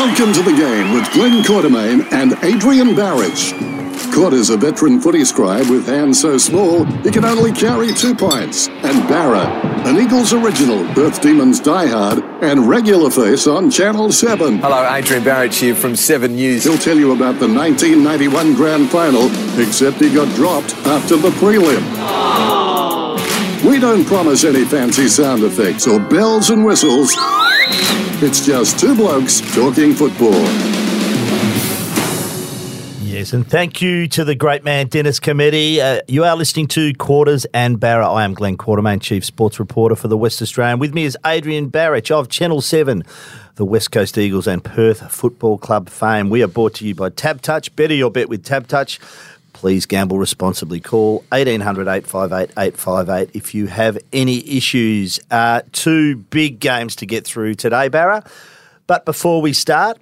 Welcome to the game with Glenn Quartermain and Adrian Barrett. Quarter's a veteran footy scribe with hands so small he can only carry two pints. And Barra, an Eagles original, Perth Demons diehard, and regular face on Channel 7. Hello, Adrian Barrett here from 7 News. He'll tell you about the 1991 Grand Final, except he got dropped after the prelim. Oh. We don't promise any fancy sound effects or bells and whistles. It's just two blokes talking football. Yes, and thank you to the great man Dennis Cometti. Uh, you are listening to Quarters and Barra. I am Glenn Quartermain, Chief Sports Reporter for the West Australian. With me is Adrian Barrett of Channel 7, the West Coast Eagles and Perth Football Club fame. We are brought to you by Tab Touch. Better your bet with Tab Touch. Please gamble responsibly. Call 1800 858 858 if you have any issues. Uh, two big games to get through today, Barra. But before we start,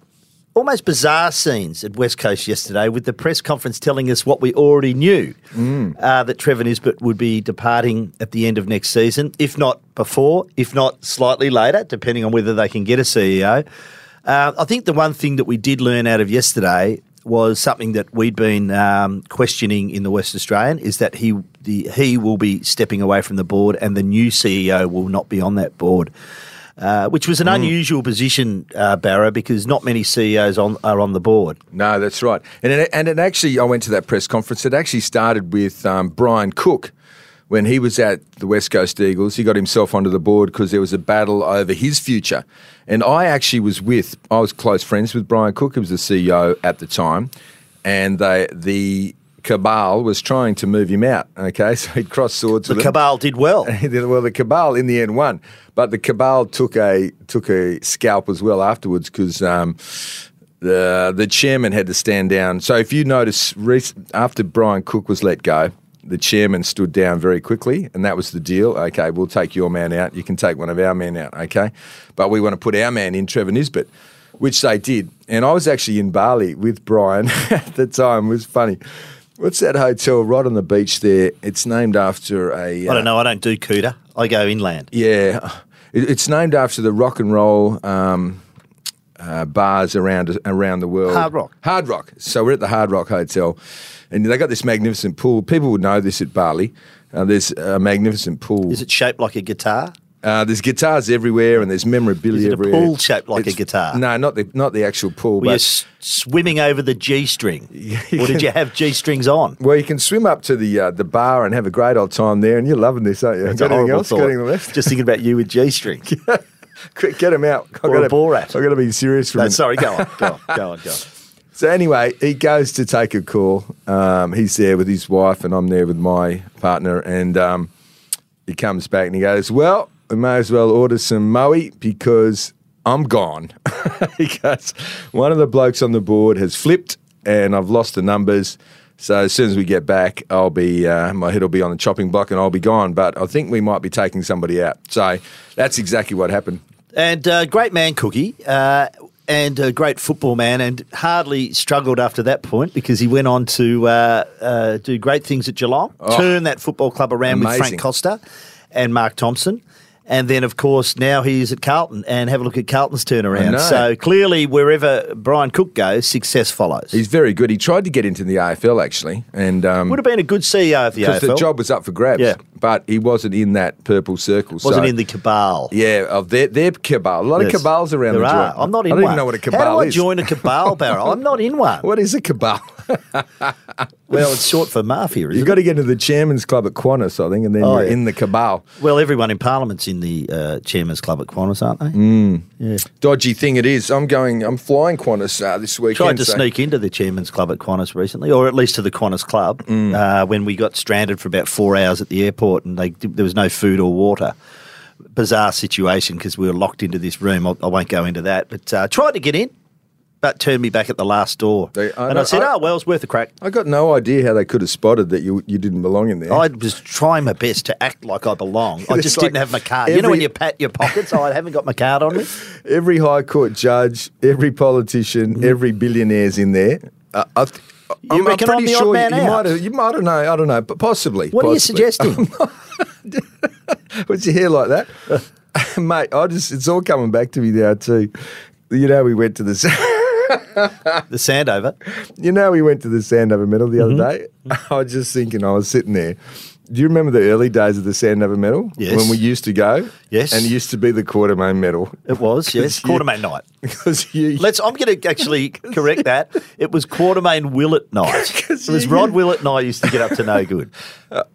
almost bizarre scenes at West Coast yesterday with the press conference telling us what we already knew uh, that Trevor Nisbett would be departing at the end of next season, if not before, if not slightly later, depending on whether they can get a CEO. Uh, I think the one thing that we did learn out of yesterday was something that we'd been um, questioning in the West Australian is that he the, he will be stepping away from the board and the new CEO will not be on that board uh, which was an unusual position, uh, Barra, because not many CEOs on, are on the board. No, that's right. And it, and it actually, I went to that press conference. It actually started with um, Brian Cook when he was at the West Coast Eagles. He got himself onto the board because there was a battle over his future. And I actually was with, I was close friends with Brian Cook, who was the CEO at the time. And they, the cabal was trying to move him out. Okay, so he crossed swords The with them. The cabal did well. well, the cabal in the end won, but the cabal took a took a scalp as well afterwards because um, the the chairman had to stand down. So if you notice, after Brian Cook was let go, the chairman stood down very quickly, and that was the deal. Okay, we'll take your man out. You can take one of our men out. Okay, but we want to put our man in, Trevor Nisbett. Which they did, and I was actually in Bali with Brian at the time. It was funny. What's that hotel right on the beach there? It's named after a. I don't know. I don't do Kuta. I go inland. Yeah, it, it's named after the rock and roll um, uh, bars around around the world. Hard Rock. Hard Rock. So we're at the Hard Rock Hotel, and they got this magnificent pool. People would know this at Bali. Uh, there's a magnificent pool. Is it shaped like a guitar? Uh, there's guitars everywhere, and there's memorabilia Is it a everywhere. pool shaped like a guitar? No, not the not the actual pool. Were you but s- swimming over the G string? or did you have G strings on? well, you can swim up to the uh, the bar and have a great old time there, and you're loving this, aren't you? It's a Got anything else? Got anything left? Just thinking about you with G string. Quick, get him out. I've Or got a Borat. I've got to be serious for a no, minute. sorry, go on, go on, go on, go on. So anyway, he goes to take a call. Um, he's there with his wife, and I'm there with my partner. And um, he comes back and he goes, "Well, we may as well order some moe because I'm gone." he goes, "One of the blokes on the board has flipped, and I've lost the numbers." So as soon as we get back, I'll be uh, my head will be on the chopping block and I'll be gone. But I think we might be taking somebody out. So that's exactly what happened. And uh, great man, Cookie, uh, and a great football man, and hardly struggled after that point because he went on to uh, uh, do great things at Geelong, turn that football club around with Oh. Frank Costa and Mark Thompson. And then, of course, now he's at Carlton, and have a look at Carlton's turnaround. So clearly, wherever Brian Cook goes, success follows. He's very good. He tried to get into the AFL actually, and um, Would have been a good CEO of the AFL. because the job was up for grabs. Yeah. but he wasn't in that purple circle. wasn't so- in the cabal. yeah of their their cabal. A lot Yes. of cabals around there the are. joint. I'm not in one. I don't one. even know what a cabal is. How do I is. join a cabal, Barra? I'm not in one. What is a cabal? Well, it's short for mafia, isn't You've it? got to get into the chairman's club at Qantas, I think, and then Oh, you're yeah. in the cabal. Well, everyone in Parliament's in the uh, Chairman's Club at Qantas, aren't they? Mm. Yeah. Dodgy thing it is. I'm going. I'm flying Qantas uh, this weekend. Tried to so- sneak into the Chairman's Club at Qantas recently, or at least to the Qantas Club, Mm. uh, when we got stranded for about four hours at the airport and they, there was no food or water. Bizarre situation because we were locked into this room. I, I won't go into that, but uh, tried to get in, but turned me back at the last door. They- I and know- I said, I- "Oh well, it's worth a crack." I got no idea how they could have spotted that you you didn't belong in there. I was trying my best to act like I belong. I just like didn't have my card. you know when you pat your pockets? oh, I haven't got my card on me. every high court judge, every politician, every billionaire's in there. Uh, I th-. You reckon I'm the odd sure you, you might have. You might have. No, I don't know, but possibly. What are you suggesting? What's your hair like that, mate? I just it's all coming back to me now too. You know, we went to the. The Sandover. You know, we went to the Sandover Medal the Mm-hmm. other day. I was just thinking, I was sitting there. Do you remember the early days of the Sandover Medal? Yes. When we used to go? Yes. And it used to be the Quartermain Medal. It was, yes. you- Quartermain night. Because you. Let's. I'm going to actually correct that. It was Quartermain Willett night. It was you- Rod Willett and I used to get up to no good.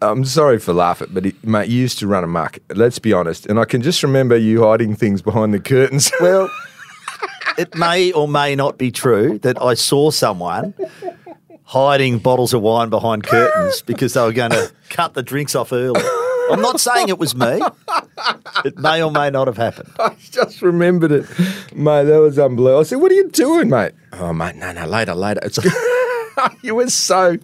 I'm sorry for laughing, but it, mate, you used to run amok. Let's be honest. And I can just remember you hiding things behind the curtains. Well, it may or may not be true that I saw someone hiding bottles of wine behind curtains because they were going to cut the drinks off early. I'm not saying it was me. It may or may not have happened. I just remembered it, mate. That was unbelievable. I said, "What are you doing, mate?" Oh, mate, no, no, later, later. It's you were so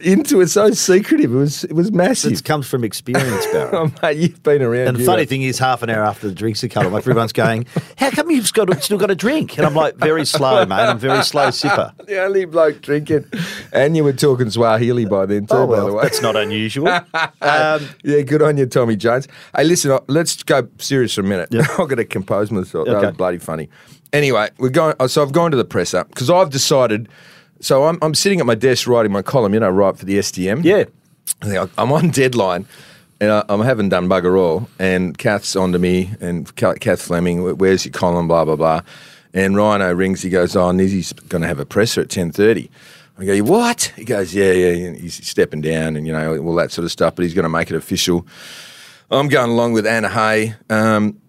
into it, so secretive. It was, it was massive. It comes from experience, Barry. oh, mate, you've been around. And the funny know. thing is, half an hour after the drinks are cut off, everyone's going, "How come you've got still got a drink?" And I'm like, "Very slow, mate. I'm a very slow sipper." the only bloke drinking, and you were talking Swahili by then too. Oh by the way, that's not unusual. Um, yeah, good on you, Tommy Jones. Hey, listen, uh, let's go serious for a minute. I've got to compose myself. That Okay. was bloody funny. Anyway, we're going. uh, So I've gone to the presser because I've decided. So I'm, I'm sitting at my desk writing my column. You know, right for the SDM. yeah, I think I- I'm on deadline. And I, I haven't done bugger all. And Kath's on to me, and Kath Fleming, where's your column, blah, blah, blah. And Rhino rings, he goes, oh, Nizzy's going to have a presser at 10.30. I go, what? He goes, yeah, yeah, he's stepping down and, you know, all that sort of stuff, but he's going to make it official. I'm going along with Anna Hay. Um,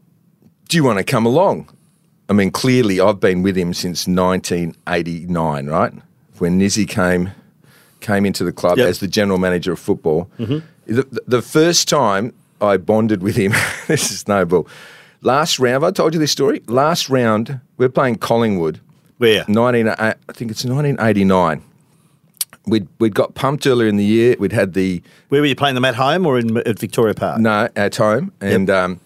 do you want to come along? I mean, clearly I've been with him since 1989, right? When Nizzy came came into the club Yep. as the general manager of football. The, the- the first time I bonded with him, this is no bull. Last round, have I told you this story? Last round, we're playing Collingwood. where? 19, I think it's 1989. We'd, we'd got pumped earlier in the year. We'd had the Where were you playing them at home or in at Victoria Park? no at home, and um,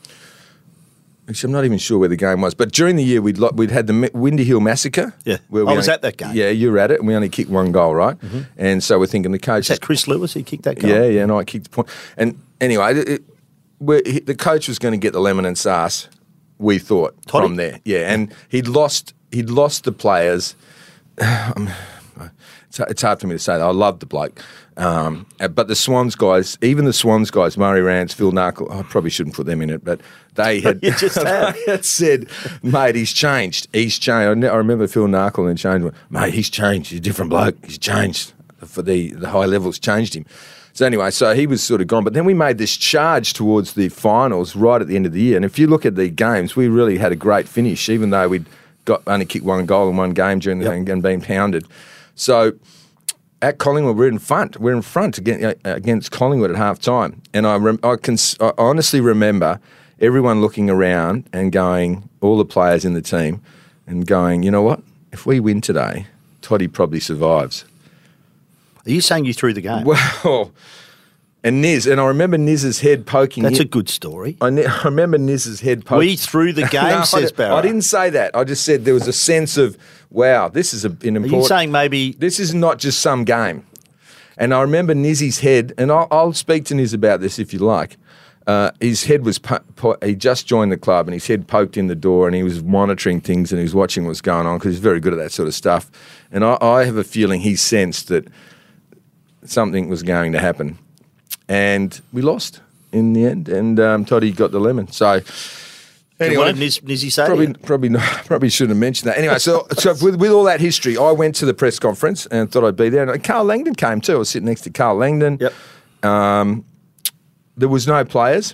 actually, I'm not even sure where the game was. But during the year, we'd lo- we'd had the Windy Hill massacre. Yeah. where I was only- at that game. Yeah, you were at it, and we only kicked one goal, right? And so we're thinking the coach Is that Chris Lewis? He kicked that goal. Yeah, yeah, and I kicked the point. And anyway, it, it, we're, he, the coach was going to get the lemon and sass. We thought Toddy? from there, yeah, and he'd lost. He'd lost the players. Um, it's, it's hard for me to say. That. I love the bloke, um, but the Swans guys, even the Swans guys, Murray Rance, Phil Narkle, I probably shouldn't put them in it, but they had, they had said, mate, he's changed. He's changed. I, remember Phil Narkle and changed. Mate, he's changed. He's a different bloke. He's changed. For the the high levels changed him. So anyway, so he was sort of gone. But then we made this charge towards the finals right at the end of the year. And if you look at the games, we really had a great finish, even though we'd got only kicked one goal in one game during the Yep. and been pounded. So at Collingwood, we're in front. We're in front against, uh, against Collingwood at half time. And I, rem, I, can, I honestly remember everyone looking around and going, all the players in the team, and going, you know what? If we win today, Toddy probably survives. Are you saying you threw the game? Well, and Niz, and I remember Niz's head poking. That's in- a good story. I, ne- I remember Niz's head poking. We threw the game, No, says Barra. I didn't say that. I just said there was a sense of, wow, this is a, an Are important. you saying maybe This is not just some game. And I remember Nizzy's head, and I'll, I'll speak to Niz about this if you like. Uh, his head was, po- po- he just joined the club and his head poked in the door and he was monitoring things and he was watching what's going on because he's very good at that sort of stuff. And I, I have a feeling he sensed that something was going to happen. And we lost in the end, and um, Toddy got the lemon. So, Anyway, anyway, Niz, Nizzy say Probably, probably, not, probably shouldn't have mentioned that. Anyway, so, so with, with all that history, I went to the press conference and thought I'd be there. And Karl Langdon came too. I was sitting next to Karl Langdon. Yep. There was no players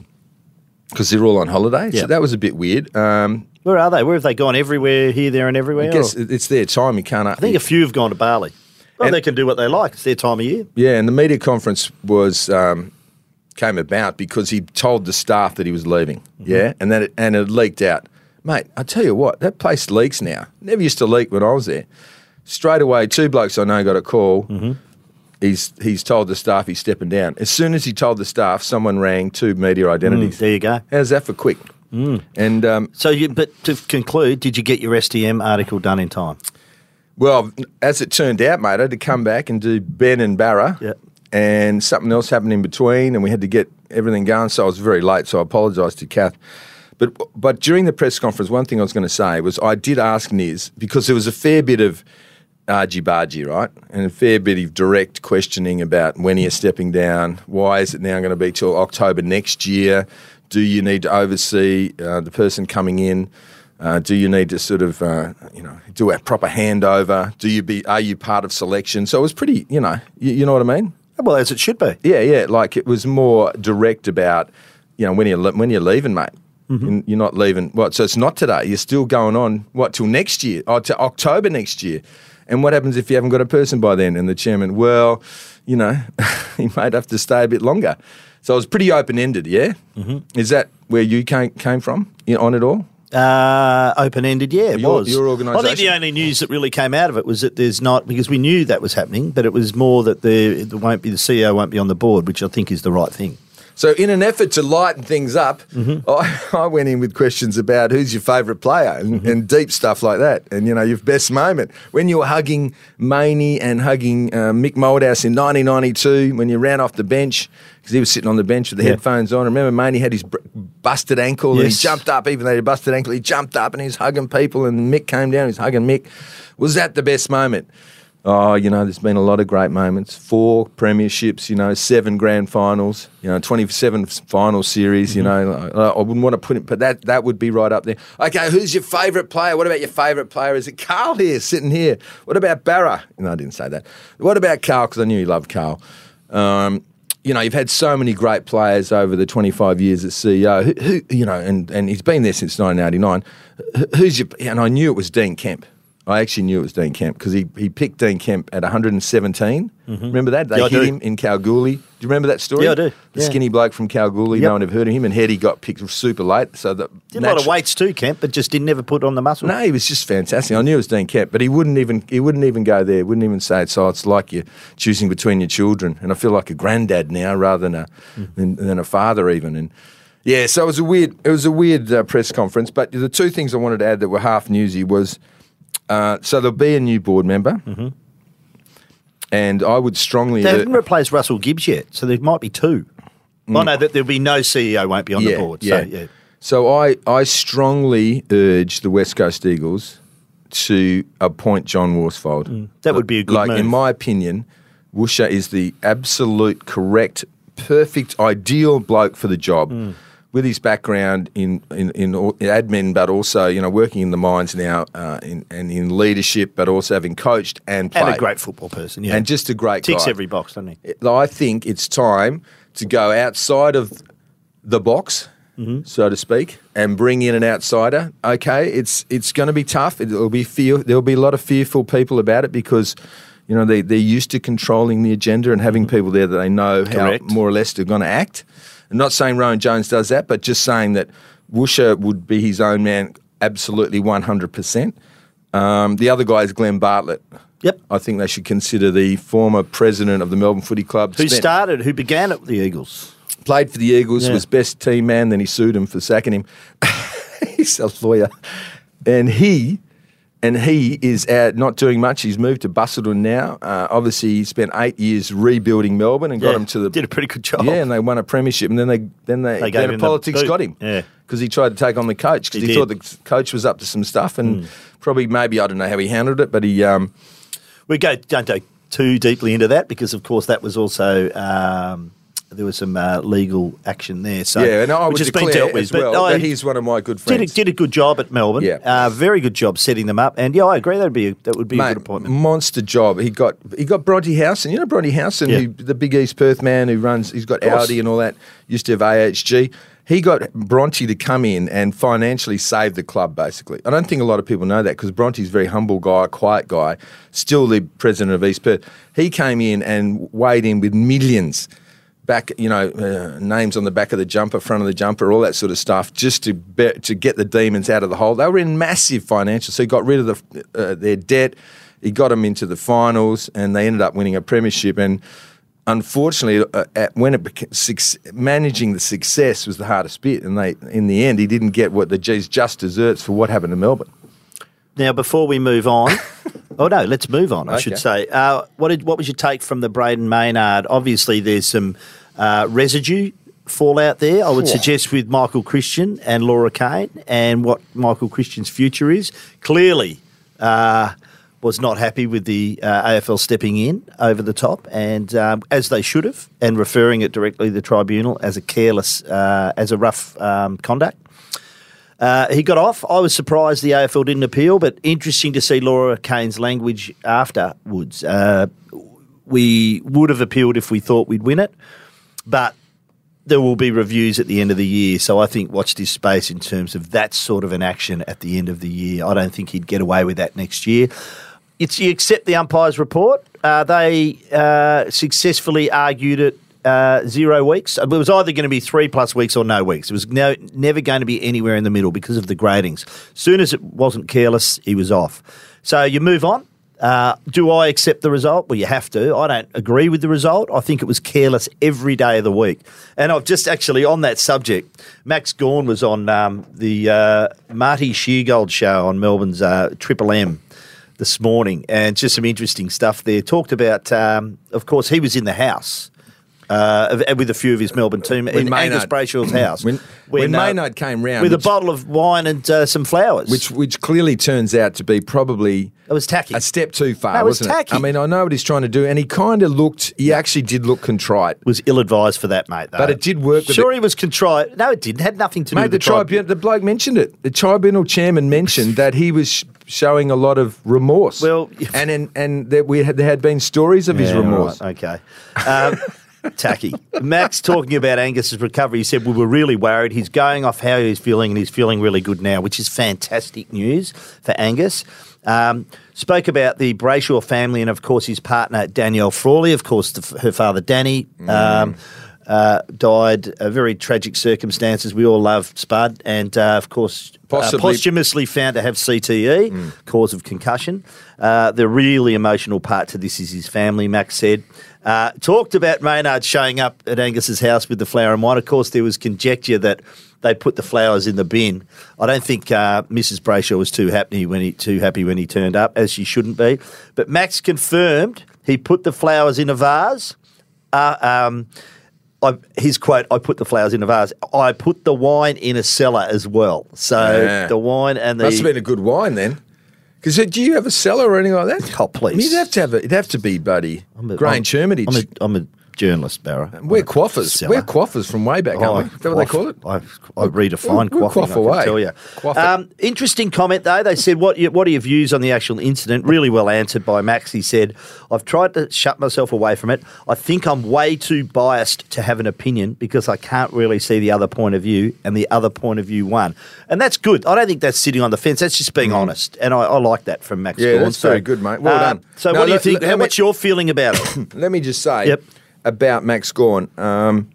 because they're all on holiday. So that was a bit weird. Um, Where are they? Where have they gone? Everywhere, here, there, and everywhere. I guess or- it's their time. You can't. I think a few have gone to Bali. Well, And- they can do what they like. It's their time of year. Yeah, and the media conference was um, came about because he told the staff that he was leaving. Yeah, and then it, and it leaked out. Mate, I tell you what, that place leaks now. Never used to leak when I was there. Straight away, two blokes I know got a call. He's he's told the staff he's stepping down. As soon as he told the staff, someone rang two media identities. There you go. How's that for quick? And um, So, you, but to conclude, did you get your STM article done in time? Well, as it turned out, mate, I had to come back and do Ben and Barra. Yep. And something else happened in between, and we had to get everything going. So I was very late, so I apologise to Kath. But but during the press conference, one thing I was going to say was I did ask Niz because there was a fair bit of argy bargy, right, and a fair bit of direct questioning about when you're stepping down. Why is it now going to be till October next year? Do you need to oversee uh, the person coming in? Uh, do you need to sort of, uh, you know, do a proper handover? Do you be, are you part of selection? So it was pretty, you know, you, you know what I mean? Well, as it should be. Yeah, yeah. Like it was more direct about, you know, when you're when you're leaving, mate. Mm-hmm. You're not leaving. What? So it's not today. You're still going on. What till next year? Oh, to October next year. And what happens if you haven't got a person by then? And the chairman, well, you know, he might have to stay a bit longer. So it was pretty open ended. Yeah. Mm-hmm. Is that where you came came from on it all? Uh, open ended, yeah, it Your- was. your organisation. I think the only news that really came out of it was that there's not because we knew that was happening, but it was more that the there won't be the CEO won't be on the board, which I think is the right thing. So, in an effort to lighten things up, I, I went in with questions about who's your favourite player and, and deep stuff like that. And, you know, your best moment. When you were hugging Maney and hugging uh, Mick Malthouse in 1992, when you ran off the bench, because he was sitting on the bench with the Yeah. headphones on. Remember, Maney had his br- busted ankle and he jumped up, even though he busted ankle, he jumped up and he was hugging people. And Mick came down, he was hugging Mick. Was that the best moment? Oh, you know, there's been a lot of great moments. Four premierships, you know, seven grand finals, you know, 27 final series, you know. I, I wouldn't want to put it, but that, that would be right up there. Okay, who's your favourite player? What about your favourite player? Is it Karl here, sitting here? What about Barra? No, I didn't say that. What about Karl? Because I knew you loved Karl. Um, you know, you've had so many great players over the 25 years as CEO, who, who you know, and, and he's been there since 1989. Who's your, and I knew it was Dean Kemp. I actually knew it was Dean Kemp because he, he picked Dean Kemp at 117. Remember that? They Mm-hmm. Yeah, hit him in Kalgoorlie. Do you remember that story? Yeah, I do. The Yeah. skinny bloke from Kalgoorlie, Yep. no one had heard of him, and Hetty got picked super late. So the Did a lot of weights too, Kemp, but just didn't ever put on the muscle. no, he was just fantastic. I knew it was Dean Kemp, but he wouldn't even he wouldn't even go there. Wouldn't even say it. So it's like you're choosing between your children, and I feel like a granddad now rather than a than, than a father even. And yeah, so it was a weird it was a weird uh, press conference. But the two things I wanted to add that were half newsy was uh, so there'll be a new board member, and I would strongly They haven't replaced Russell Gibbs yet, so there might be two. I know that there'll be no CEO won't be on the board. So, yeah. So I, I strongly urge the West Coast Eagles to appoint John Worsfold. That would be a good Like in my opinion, Woosha is the absolute correct, perfect, ideal bloke for the job. Hmm. With his background in, in, in admin, but also you know working in the mines now, uh, in, and in leadership, but also having coached and played, And a great football person, yeah. and just a great ticks guy. every box, doesn't he? I think it's time to go outside of the box, so to speak, and bring in an outsider. Okay, it's it's going to be tough. It'll be fear. There'll be a lot of fearful people about it because. You know, they, they're used to controlling the agenda and having people there that they know Correct. how more or less they're going to act. I'm not saying Rowan Jones does that, but just saying that Woosha would be his own man absolutely 100%. Um, the other guy is Glen Bartlett. Yep. I think they should consider the former president of the Melbourne Footy Club. Who spent- started, who began at the Eagles? played for the Eagles, Yeah. was best team man, then he sued him for sacking him. He's a lawyer. And he and he is out not doing much. He's moved to Busselton now. Uh, obviously, he spent eight years rebuilding Melbourne and got him to the did a pretty good job. Yeah, and they won a premiership, and then they then they, They then the politics boot. got him. Yeah. because he tried to take on the coach because He he. Thought the coach was up to some stuff, and probably maybe I don't know how he handled it, but he. Um, We go don't go too deeply into that because, of course, that was also um, there was some uh, legal action there. So yeah, and I would has been declare dealt with. as well I he's one of my good did friends. a, did a good job at Melbourne. Yeah. uh, very good job setting them up. And yeah, I agree. That'd be a, that would be a good appointment. monster job. He got he got Bronte Howson. You know Bronte Howson, Yeah. who, the big East Perth man who runs. He's got Audi and all that. Used to have AHG. He got Bronte to come in and financially save the club. Basically, I don't think a lot of people know that because Bronte's a very humble guy, quiet guy, still the president of East Perth. He came in and weighed in with millions. Back, you know, uh, names on the back of the jumper, front of the jumper, all that sort of stuff, just to be, to get the demons out of the hole. They were in massive financial, so he got rid of the, uh, their debt. He got them into the finals, and they ended up winning a premiership. And unfortunately, uh, at, when it became suc- managing the success was the hardest bit, and they in the end he didn't get what the G's just desserts for what happened to Melbourne. Now, before we move on, oh no, let's move on. I should say. Uh, what did what was your take from the Brayden Maynard? Obviously, there's some uh, residue fallout there. I would suggest with Michael Christian and Laura Kane and what Michael Christian's future is. Clearly, uh, was not happy with the uh, AFL stepping in over the top, and um, as they should have, and referring it directly to the tribunal as a careless, uh, as a rough um, conduct. Uh, he got off. I was surprised the AFL didn't appeal, but interesting to see Laura Kane's language afterwards. Uh, we would have appealed if we thought we'd win it, but there will be reviews at the end of the year. So I think watch this space in terms of that sort of an action at the end of the year. I don't think he'd get away with that next year. It's you accept the umpire's report. Uh, they uh, successfully argued it uh, zero weeks. It was either going to be three plus weeks or no weeks. It was no, never going to be anywhere in the middle because of the gradings. Soon as it wasn't careless, he was off. So you move on. Uh, do I accept the result? Well, you have to. I don't agree with the result. I think it was careless every day of the week. And I've just actually on that subject, Max Gawn was on um, the uh, Marty Sheargold show on Melbourne's uh, Triple M this morning, and just some interesting stuff there. Talked about, um, of course, he was in the house. Uh, with a few of his Melbourne team in Maynard- Angus Brayshaw's house. When- when Maynard came round, with a bottle of wine and uh, some flowers, which which clearly turns out to be probably it was tacky. a step too far, No, it was wasn't tacky. it? I mean, I know what he's trying to do, and he kind of looked. He actually did look contrite. was ill advised for that, mate. Though. But it did work with Sure, he was contrite. No, it didn't. Had nothing to do with the the, tribunal, the bloke mentioned it. The tribunal chairman mentioned that he was showing a lot of remorse. Well, and and, and that we had there had been stories of his remorse. right, okay. Um, tacky. Max talking about Angus's recovery. He said we were really worried. He's going off how he's feeling, and he's feeling really good now, which is fantastic news for Angus. Um, spoke about the Brayshaw family and, of course, his partner Danielle Frawley. Of course, the, her father Danny. Um, uh, died uh, very tragic circumstances. We all love Spud, and uh, of course, uh, posthumously found to have CTE, cause of concussion. Uh, the really emotional part to this is his family. Max said. Uh, talked about Maynard showing up at Angus's house with the flower and wine. Of course, there was conjecture that they put the flowers in the bin. I don't think uh, Mrs. Brayshaw was too happy when he too happy when he turned up, as she shouldn't be. But Max confirmed he put the flowers in a vase. Uh, um, I, his quote: "I put the flowers in a vase. I put the wine in a cellar as well. So Yeah. the wine and the Must have been a good wine then. Because do you have a cellar or anything like that? Oh, please. I mean, you'd have to have. A, it'd have to be, buddy. I'm a- Grain I'm- I'm a, I'm a journalist, Barra. We're quaffers. Cellar. We're quaffers from way back, aren't we? Is that what they call it? I, I redefine quaffing. quaff I tell you. Um, interesting comment though. They said, "What what are your views on the actual incident?" Really well answered by Max. He said, "I've tried to shut myself away from it. I think I'm way too biased to have an opinion because I can't really see the other point of view, and the other point of view won, and that's good. I don't think that's sitting on the fence. That's just being honest, and I, I like that from Max. Mm. Yeah, that's very good, mate. Well uh, done. So, what do you let- think? let how, me- what's your feeling about it? Let me just say Yep. About Max Gawn. Um,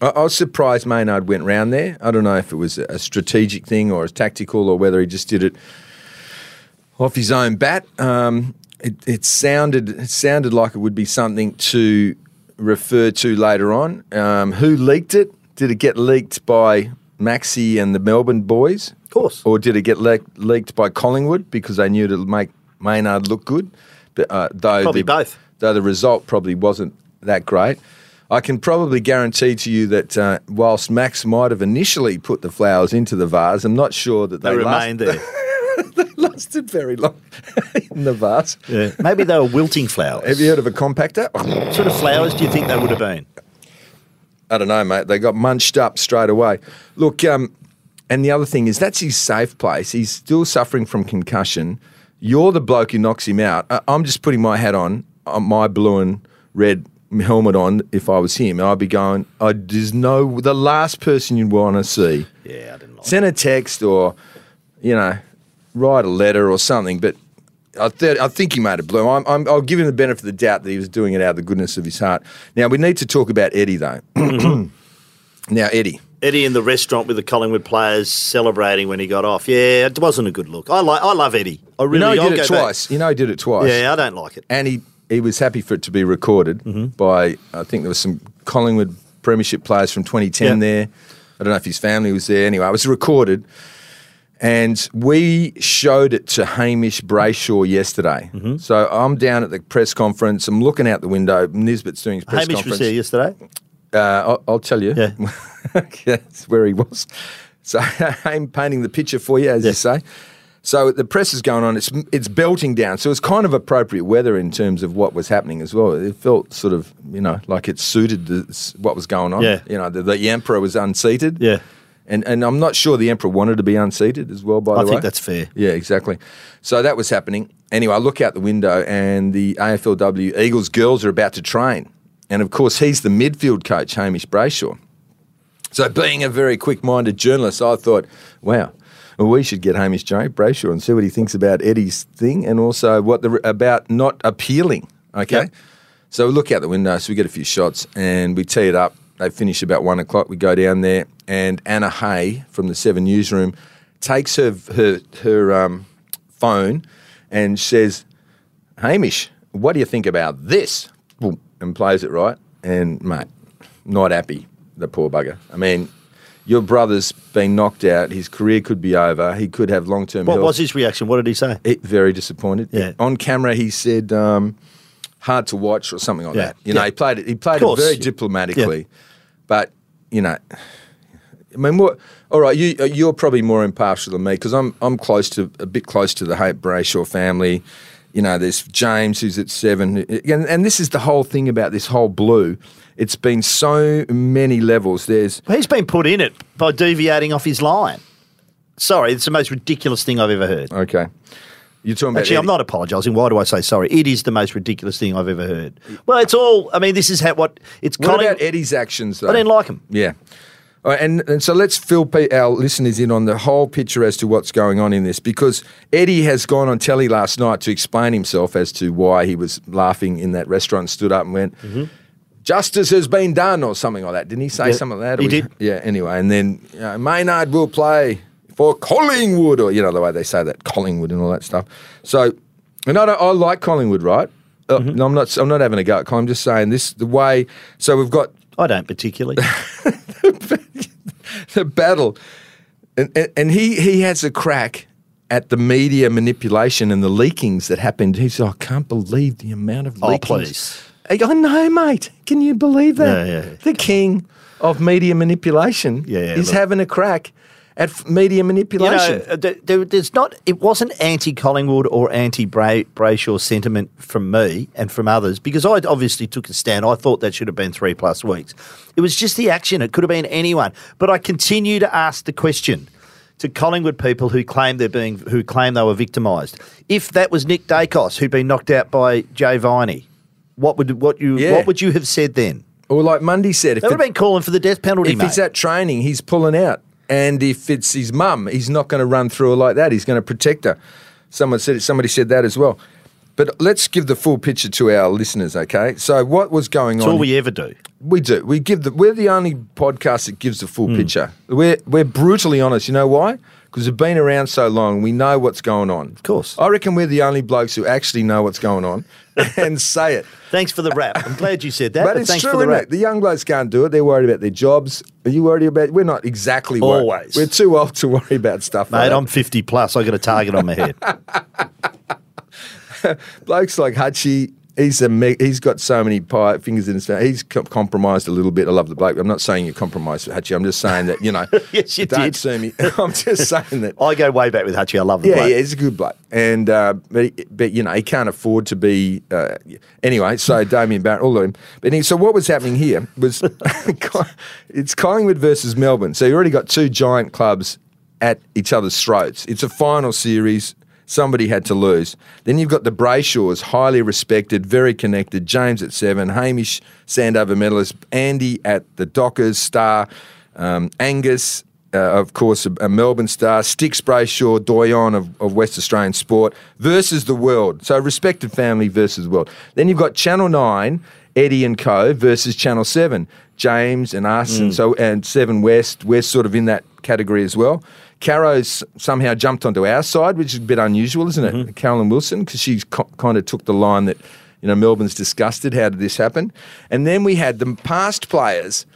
I, I was surprised Maynard went round there. I don't know if it was a strategic thing or a tactical or whether he just did it off his own bat. Um, it, it sounded it sounded like it would be something to refer to later on. Um, who leaked it? Did it get leaked by Maxi and the Melbourne boys? Of course. Or did it get le- leaked by Collingwood because they knew to make Maynard look good? But, uh, though Probably the, both. Though the result probably wasn't that great. I can probably guarantee to you that uh, whilst Max might have initially put the flowers into the vase, I'm not sure that They they, remained there. last, lasted very long in the vase. Yeah. Maybe they were wilting flowers. Have you heard of a compactor? What sort of flowers do you think they would have been? I don't know, mate. They got munched up straight away. Look, um, and the other thing is that's his safe place. He's still suffering from concussion. You're the bloke who knocks him out. I- I'm just putting my hat on, uh, my blue and red helmet on. If I was him, I'd be going. I, there's no the last person you'd want to see. Yeah, I didn't like Send a text or, you know, write a letter or something. But I, th- I think he made it blue. I'm, I'm, I'll give him the benefit of the doubt that he was doing it out of the goodness of his heart. Now we need to talk about Eddie though. Mm-hmm. now Eddie. Eddie in the restaurant with the Collingwood players celebrating when he got off. Yeah, it wasn't a good look. I like. I love Eddie. I really. You know he I'll did it go back. twice. You know he did it twice. Yeah, I don't like it. And he, he was happy for it to be recorded Mm-hmm. by, I think there was some Collingwood Premiership players from 2010 Yeah. there. I don't know if his family was there. Anyway, it was recorded. And we showed it to Hamish Brayshaw yesterday. Mm-hmm. So I'm down at the press conference. I'm looking out the window. Nisbett's doing his press Hamish conference. was there yesterday. Uh, I'll, I'll tell you. Yeah. That's where he was. So I'm painting the picture for you, as you say. So the press is going on. It's it's belting down. So it's kind of appropriate weather in terms of what was happening as well. It felt sort of you know like it suited the, what was going on. Yeah. You know the, the emperor was unseated. Yeah. And and I'm not sure the emperor wanted to be unseated as well. By I the way, think that's fair. yeah, exactly. So that was happening. Anyway, I look out the window and the AFLW Eagles girls are about to train. And of course, he's the midfield coach, Hamish Brayshaw. So, being a very quick minded journalist, I thought, wow, we should get Hamish J. Brayshaw and see what he thinks about Eddie's thing and also what the, about not appealing. Okay. Yep. So, we look out the window, so we get a few shots and we tee it up. They finish about one o'clock. We go down there, and Anna Hay from the Seven Newsroom takes her her her um, phone and says, "Hamish, what do you think about this?" Boom, and plays it right. And mate, not happy. The poor bugger. I mean, your brother's been knocked out. His career could be over. He could have long term. What was his reaction? What did he say? It, very disappointed. Yeah. On camera, he said, um, "Hard to watch" or something like Yeah. that. You know, he played it. He played it very Yeah. diplomatically, but you know, I mean, what? All right, you you're probably more impartial than me because I'm I'm close to a bit close to the Haight Brayshaw family. You know, there's James who's at seven, and, and this is the whole thing about this whole blue. It's been so many levels. There's Well, he's been put in it by deviating off his line. Sorry, it's the most ridiculous thing I've ever heard. okay. You're talking about Actually, I'm not apologising. Why do I say sorry? It is the most ridiculous thing I've ever heard. Well, it's all. I mean, this is how what it's. What Colling- about Eddie's actions? Though? I didn't like him. Yeah. Right, and, and so let's fill our listeners in on the whole picture as to what's going on in this because Eddie has gone on telly last night to explain himself as to why he was laughing in that restaurant, stood up and went, Justice has been done, or something like that. Didn't he say Mm-hmm. Yeah, something like that? He did. Yeah, anyway. And then you know, Maynard will play for Collingwood, or, you know, the way they say that, Collingwood and all that stuff. So, and I, don't, I like Collingwood, right? Uh, Mm-hmm. no, I'm not. I'm not having a go at Collingwood. I'm just saying this. The way. So we've got I don't particularly. the battle, and, and, and he he has a crack at the media manipulation and the leakings that happened. He said, "I can't believe the amount of oh, leakings. Oh, please. I go, no, mate. Can you believe that? Yeah, yeah. The king of media manipulation Yeah, yeah, is look. having a crack at media you manipulation. know, uh, there, there- there's not. It wasn't anti-Collingwood or anti-Brayshaw sentiment from me and from others because I obviously took a stand. I thought that should have been three plus weeks. It was just the action. It could have been anyone. But I continue to ask the question to Collingwood people who claim they're being who claim they were victimised. If that was Nick Daicos who'd been knocked out by Jay Viney, what would what you Yeah. what would you have said then? or like Mundy said, if, They would have been calling for the death penalty, if mate. he's at training, he's pulling out. And if it's his mum, he's not going to run through her like that. He's going to protect her. Someone said somebody said that as well. But let's give the full picture to our listeners, okay? So what was going That's on? all we ever do. We do. We give the. We're the only podcast that gives the full Hmm. picture. We're we're brutally honest. You know why? Because we've been around so long. We know what's going on. Of course. I reckon we're the only blokes who actually know what's going on and say it. Thanks for the rap. I'm glad you said that. But, But, it's thanks true, for the isn't rap. it? The young blokes can't do it. They're worried about their jobs. Are you worried about? We're not exactly worried. Always. We're too old to worry about stuff. Mate, like. I'm 50 plus. I got a target on my head. blokes like Hutchie. He's a me- he's got so many pie fingers in his mouth. He's co- compromised a little bit. I love the bloke. I'm not saying you're compromised, Hutchie. I'm just saying that you know. Yes, you don't did. sue me. I'm just saying that. I go way back with Hutchie. I love the Yeah, bloke. yeah, he's a good bloke, and uh, but, he- but you know he can't afford to be. Uh, anyway, so Damien Barrett, all of him. But he, so what was happening here was it's Collingwood versus Melbourne. So you already got two giant clubs at each other's throats. It's a final series. Somebody had to lose. Then you've got the Brayshaws, highly respected, very connected. James at seven, Hamish Sandover medalist, Andy at the Dockers star, um, Angus uh, of course, a, a Melbourne star, Sticks Brayshaw, doyen of, of West Australian sport, versus the world. So, respected family versus the world. Then you've got Channel 9, Eddie and Co. versus Channel 7, James and us, and so and Seven West. We're sort of in that category as well. Caro's somehow jumped onto our side, which is a bit unusual, isn't it? Mm-hmm. Caroline Wilson, because she co- kind of took the line that, you know, Melbourne's disgusted. How did this happen? And then we had the past players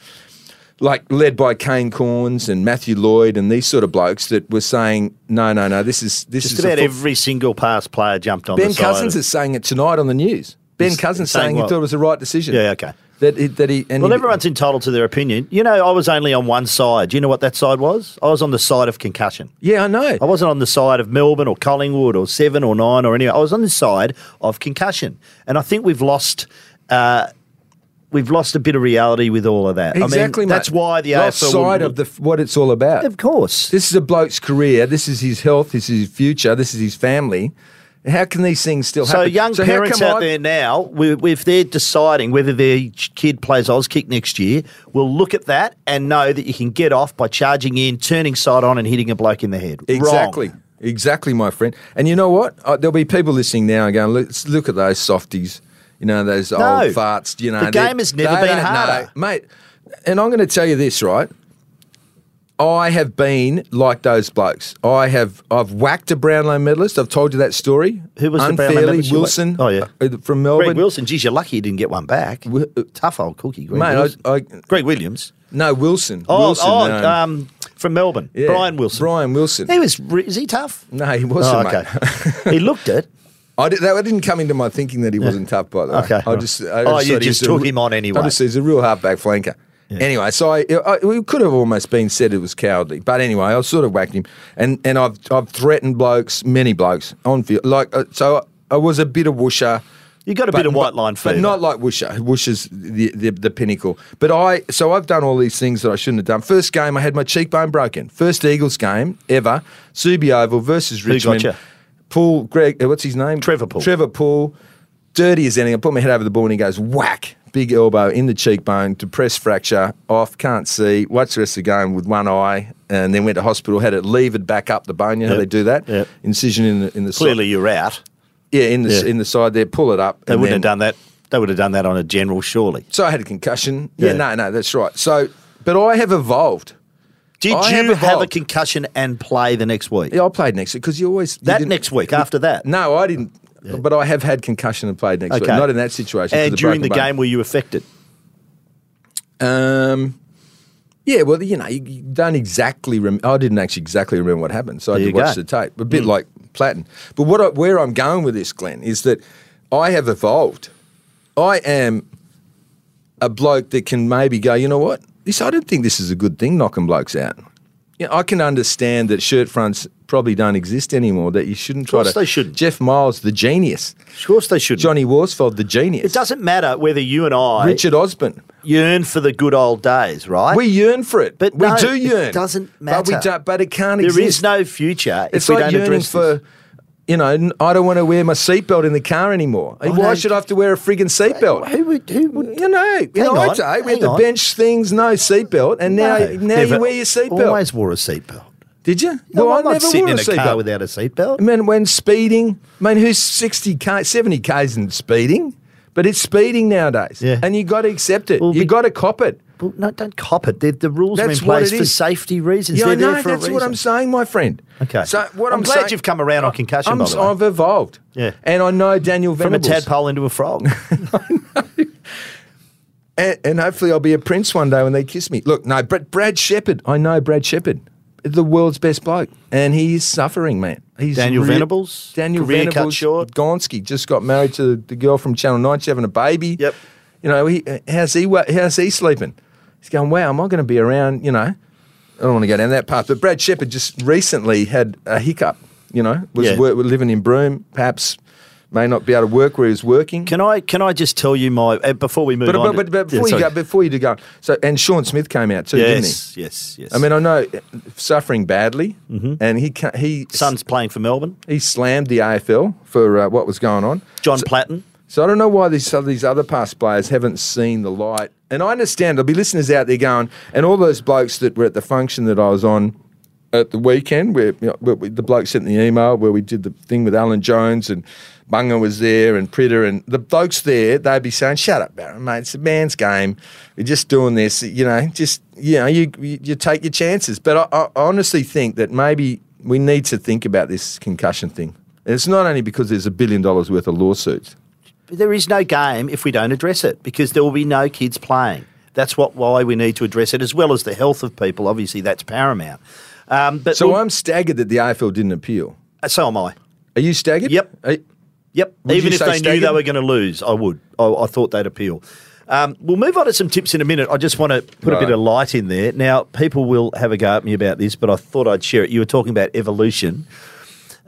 like led by Kane Cornes and Matthew Lloyd and these sort of blokes that were saying, no, no, no, this is this Just is about every single past player jumped on Ben the side. Cousins is saying it tonight on the news. Ben He's Cousins saying saying he thought it was the right decision. Yeah, okay. That he, that he and Well, he- everyone's entitled to their opinion. You know, I was only on one side. Do you know what that side was? I was on the side of concussion. Yeah, I know. I wasn't on the side of Melbourne or Collingwood or seven or nine or anywhere. I was on the side of concussion, and I think we've lost. Uh, we've lost a bit of reality with all of that. Exactly, I mean, that's why the Lost AFL would- of the what it's all about. Of course. This is a bloke's career. This is his health. This is his future. This is his family. How can these things still happen? So young how parents out I- there now, if they're deciding whether their kid plays Auskick next year, will look at that and know that you can get off by charging in, turning side on, and hitting a bloke in the head. Exactly. Wrong. Exactly, my friend. And you know what? Uh, there'll be people listening now and going, let's look at those softies, you know, those old farts, you know. The they- game has never been harder. know. Mate, and I'm going to tell you this, right? I have been like those blokes. I have I've whacked a Brownlow medalist. I've told you that story. Who was the Brownlow Unfairly, medalist Wilson. Oh, yeah. uh, from Melbourne. Greg Wilson, geez, you're lucky you didn't get one back. Wi- uh, Tough old cookie, Greg Mate, Wilson. I- Greg Williams. No, Wilson. Oh, Wilson. oh no. um, from Melbourne. Yeah, Brian Wilson. Brian Wilson. He was. Is he tough? No, he wasn't, Oh, okay. he looked it. I did, that didn't come into my thinking that he wasn't tough, by the way. Okay, I just, I Oh, you just was a took him on anyway. I just, he's a real halfback flanker. Anyway, so I, I, we could have almost been said it was cowardly, but anyway, I sort of whacked him, and and I've I've threatened blokes, many blokes on field, like uh, so. I was a bit of whoosher. You got a but- bit of white but- line but fever. not like Woosher. Woosher's the, the the pinnacle. But I so I've done all these things that I shouldn't have done. First game, I had my cheekbone broken. First Eagles game ever, Subi Oval versus got Richmond. you? Paul Greg, uh, what's his name? Trevor Poole. Trevor Poole, dirty as anything. I put my head over the ball and he goes whack, big elbow in the cheekbone, depressed fracture, off, can't see. Watched the rest of the game with one eye, and then went to hospital. Had it levered back up the bone. You know how they do that? Yep. Incision in the in the Clearly, side. you're out. yeah, in the Yeah. in the side there. Pull it up. They wouldn't then- have done that. They would have done that on a general, surely. so I had a concussion. Yeah, Yeah. no, no, that's right. So, but I have evolved. Did I you have have, a concussion and play the next week? Yeah, I played next week because you always you that next week after that. No, I didn't. But I have had concussion and played next week. Not in that situation. And during the broken game, were you affected? um, yeah, well, you know, you, you don't exactly. Rem- I didn't actually exactly remember what happened, so I There did watch go. The tape. A bit like Platten. But what I, where I'm going with this, Glenn, is that I have evolved. I am a bloke that can maybe go, you know what? This I don't think this is a good thing, knocking blokes out. Yeah, I can understand that shirt fronts probably don't exist anymore. That you shouldn't try of course to. they shouldn't. Jeff Miles, the genius. Of course they should. Johnny Worsfold, the genius. it doesn't matter whether you and I Richard Osborne. yearn for the good old days, right? We yearn for it. But we no, do yearn. it doesn't But we matter. don't. But it can't there exist. is no future It's if we like don't yearning for. this. You know, I don't want to wear my seatbelt in the car anymore. Oh, Why no. should I have to wear a frigging seatbelt? Who would? Who would? You know, you know, on, I say we had hang the bench things, no seatbelt, and now No, now never. you wear your seatbelt. Always wore a seatbelt. Did you? No, well, I'm I not never sitting wore in a a car seatbelt. without a seatbelt. I mean, when speeding, I mean, who's 60k, 70k isn't speeding, but it's speeding nowadays. Yeah. And you got to accept it. Well, you be- got to cop it. Well, no, don't cop it. The, the rules are in place for safety reasons. Yeah, They're I know. there for That's a reason. what I'm saying, my friend. Okay. So what I'm I'm, glad saying, you've come around on concussion, I'm, by the way. I've evolved. Yeah. And I know Daniel Venables. From a tadpole into a frog. And, and hopefully I'll be a prince one day when they kiss me. Look, no, Brad, Brad Sheppard. I know Brad Sheppard, the world's best bloke, and he is suffering, man. He's Daniel re- Venables? Daniel Career cut short? Gonski just got married to the girl from Channel Nine. She's having a baby. Yep. You know, he, uh, how's he? How's he sleeping? He's going. Wow, am I going to be around? You know, I don't want to go down that path. But Brad Sheppard just recently had a hiccup. You know, was Yeah. wor- living in Broome, perhaps may not be able to work where he was working. can I can I just tell you my uh, before we move But, on? but, but, but Yeah, before you go, before you do go, so and Sean Smith came out too, didn't he? yes, yes, yes. I mean, I know uh, suffering badly, and he he son's playing for Melbourne. he slammed the AFL for uh, what was going on. John So, Platten. so I don't know why these these other past players haven't seen the light. And I understand there'll be listeners out there going, and all those blokes that were at the function that I was on at the weekend, where, you know, where we, the bloke sent the email where we did the thing with Alan Jones and Bunga was there and Pritter and the blokes there, they'd be saying, "Shut up, Baron, mate. It's a man's game. We're just doing this. You know, just you know, you you, you take your chances." But I, I honestly think that maybe we need to think about this concussion thing. And it's not only because there's a billion dollars worth of lawsuits. There is no game if we don't address it because there will be no kids playing. That's what why we need to address it as well as the health of people. Obviously, that's paramount. Um, but So I'm staggered that the AFL didn't appeal. so am I. Are you staggered? Yep. Are- Yep. Would Even if they knew they were going to lose, I would. I, I thought they'd appeal. Um, we'll move on to some tips in a minute. I just want to put a bit of light in there. Now, people will have a go at me about this, but I thought I'd share it. You were talking about evolution.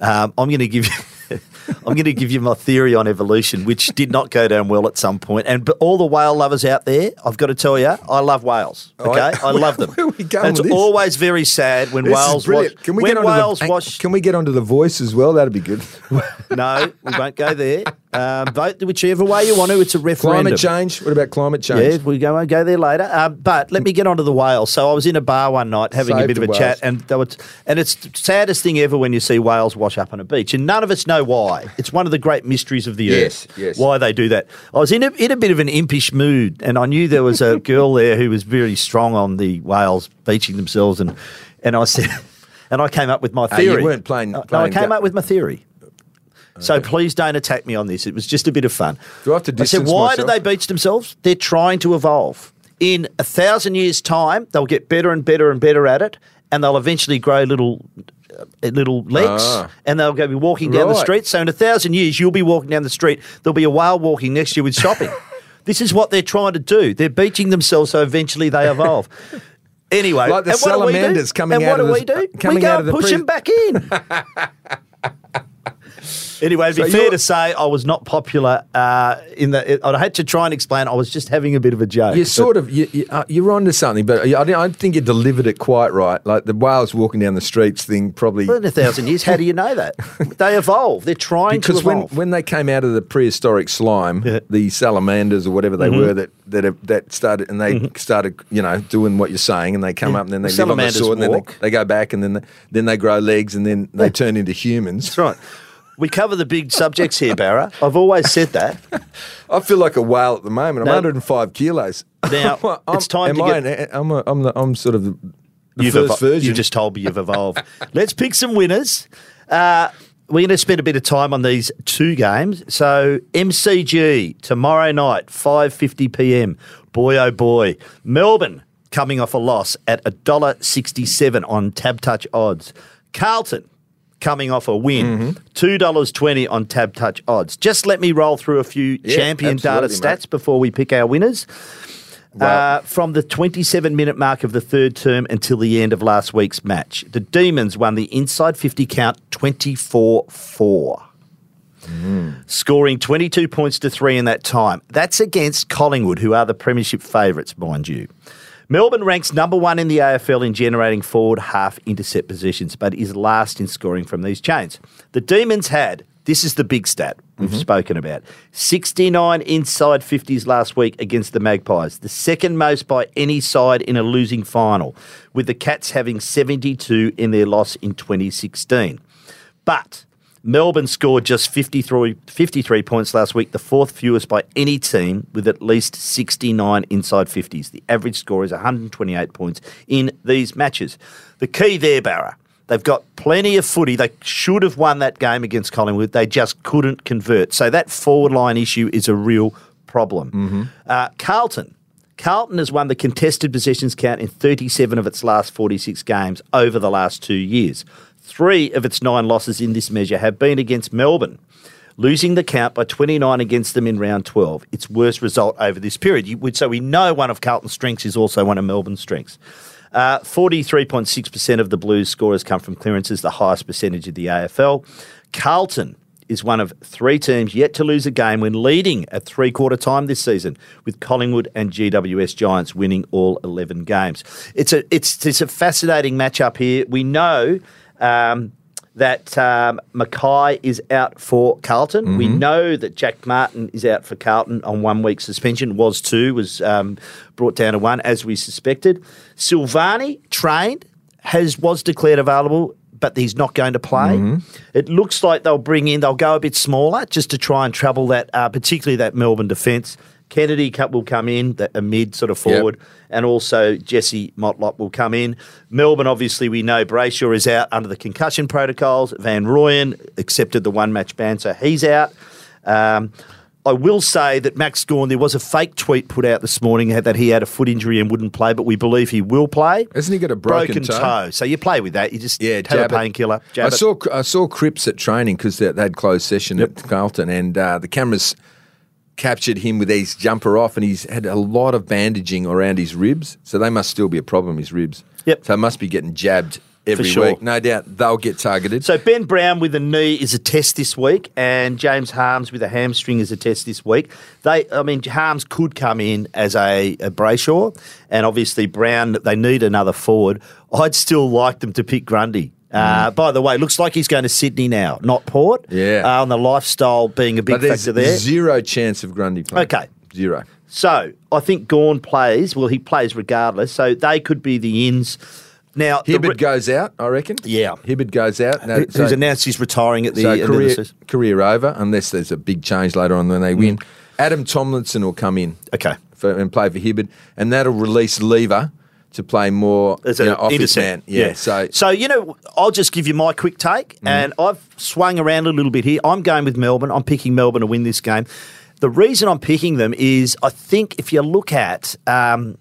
Um, I'm going to give you. I'm going to give you my theory on evolution, which did not go down well at some point. And but all the whale lovers out there, I've got to tell you, I love whales. Okay, I- I love them. where we going And it's this? always very sad when This whales wash. Can we when get onto whales the, wash? Can we get onto the voice as well? That'd be good. no, we won't go there. Um, vote whichever way you want to. It's a referendum. climate change. What about climate change? Yeah, we go go there later. Um, but let me get onto the whales. So I was in a bar one night having a bit of a chat, and they were, and it's the saddest thing ever when you see whales wash up on a beach, and none of us know why. It's one of the great mysteries of the Yes, earth. yes. Why they do that? I was in a, in a bit of an impish mood, and I knew there was a girl there who was very strong on the whales beaching themselves, and and I said, and I came up with my Ah, you theory. weren't playing- No, no, I came up with my theory. So please don't attack me on this. It was just a bit of fun. Do I have to I said, why myself? do they beach themselves? They're trying to evolve. In a thousand years' time, they'll get better and better and better at it, and they'll eventually grow little. Uh, Little legs, Ah. and they'll go be walking down the street. So in a thousand years, you'll be walking down the street. There'll be a whale walking next to you with shopping. this is what they're trying to do. They're beaching themselves, so eventually they evolve. Anyway, Like the do we do? salamanders coming and out what of do we do? we go and push pre- them back in. Anyway, be So fair to say, I was not popular uh, in the. I had to try and explain. I was just having a bit of a joke. You but- sort of you, you, uh, you're onto something, but I don't, I don't think you delivered it quite right. Like the whales walking down the streets thing, probably Well, in a thousand years, how do you know that? they evolve. They're trying because to when, evolve. when they came out of the prehistoric slime, Yeah. Mm-hmm. the salamanders or whatever they were that that have- that started and they started you know doing what you're saying, and they come up and then they The live on the sword, and then walk. they, they go back and then they, then they grow legs and then they turn into humans. That's right. We cover the big subjects here, Barra. I've always said that. I feel like a whale at the moment. I'm No. 105 kilos. Now, I'm, it's time am to I get- an- I'm, a, I'm, the, I'm sort of the, the You've first evo- version. You just told me you've evolved. Let's pick some winners. Uh, we're going to spend a bit of time on these two games. So MCG tomorrow night, 5:50 p.m. Boy oh boy, Melbourne coming off a loss at $1.67 on Tab Touch odds. Carlton coming off a win, Mm-hmm. $2.20 on Tab Touch odds. Just let me roll through a few Yeah, champion data mate. stats before we pick our winners. Uh, from the 27 minute mark of the third term until the end of last week's match, the Demons won the inside 50 count 24 4. Scoring 22 points to three in that time. That's against Collingwood, who are the Premiership favourites, mind you. Melbourne ranks number one in the AFL in generating forward half intercept positions, but is last in scoring from these chains. The Demons had, this is the big stat we've mm-hmm. spoken about, 69 inside 50s last week against the Magpies, the second most by any side in a losing final, with the Cats having 72 in their loss in 2016. But Melbourne scored just 53, 53 points last week, the fourth fewest by any team with at least 69 inside 50s. The average score is 128 points in these matches. The key there, Barra, they've got plenty of footy. They should have won that game against Collingwood. They just couldn't convert. So that forward line issue is a real problem. Uh, Carlton. Carlton has won the contested possessions count in 37 of its last 46 games over the last two years. Three of its nine losses in this measure have been against Melbourne, losing the count by 29 against them in round 12. Its worst result over this period. So we know one of Carlton's strengths is also one of Melbourne's strengths. Uh, 43.6% of the Blues scorers come from clearances, the highest percentage of the AFL. Carlton is one of three teams yet to lose a game when leading at three quarter time this season, with Collingwood and GWS Giants winning all 11 games. It's a, it's, it's a fascinating matchup here. We know. Um, that um, McKay is out for Carlton. We know that Jack Martin is out for Carlton on one week suspension. Was two, was um, brought down to one, as we suspected. Silvagni trained, has was declared available, but he's not going to play. It looks like they'll bring in, they'll go a bit smaller just to try and trouble that, uh, particularly that Melbourne defence. Kennedy will come in, that a mid sort of forward, and also Jesse Motlop will come in. Melbourne, obviously, we know Brayshaw is out under the concussion protocols. Van Rooyen accepted the one match ban, so he's out. Um, I will say that Max Gawn, there was a fake tweet put out this morning that he had a foot injury and wouldn't play, but we believe he will play. Hasn't he got a broken toe? So you play with that. You just Yeah, have a painkiller. I it. saw I saw Cripps at training because they, they had closed session at Carlton, and uh, the cameras captured him with his jumper off, and he's had a lot of bandaging around his ribs. So they must still be a problem, his ribs. Yep. So must be getting jabbed every sure. week. No doubt they'll get targeted. So Ben Brown with a knee is a test this week, and James Harmes with a hamstring is a test this week. They, I mean, Harmes could come in as a, a Brayshaw, and obviously Brown. They need another forward. I'd still like them to pick Grundy. Uh, By the way, looks like he's going to Sydney now, not Port. Mm. Yeah. uh, on the lifestyle being a big factor there. zero chance of Grundy playing. Okay. Zero. So I think Gawn plays. Well, he plays regardless. So they could be the ins. Now, Hibberd re- goes out, I reckon. Yeah. Hibberd goes out. No, who's so- announced he's retiring at the So end of the career, season. career over, unless there's a big change later on when they win. Adam Tomlinson will come in Okay. for, and play for Hibberd, and that'll release Lever to play more As you an know, off his intercept. man. Yeah, so so you know, I'll just give you my quick take, and I've swung around a little bit here. I'm going with Melbourne. I'm picking Melbourne to win this game. The reason I'm picking them is I think if you look at um,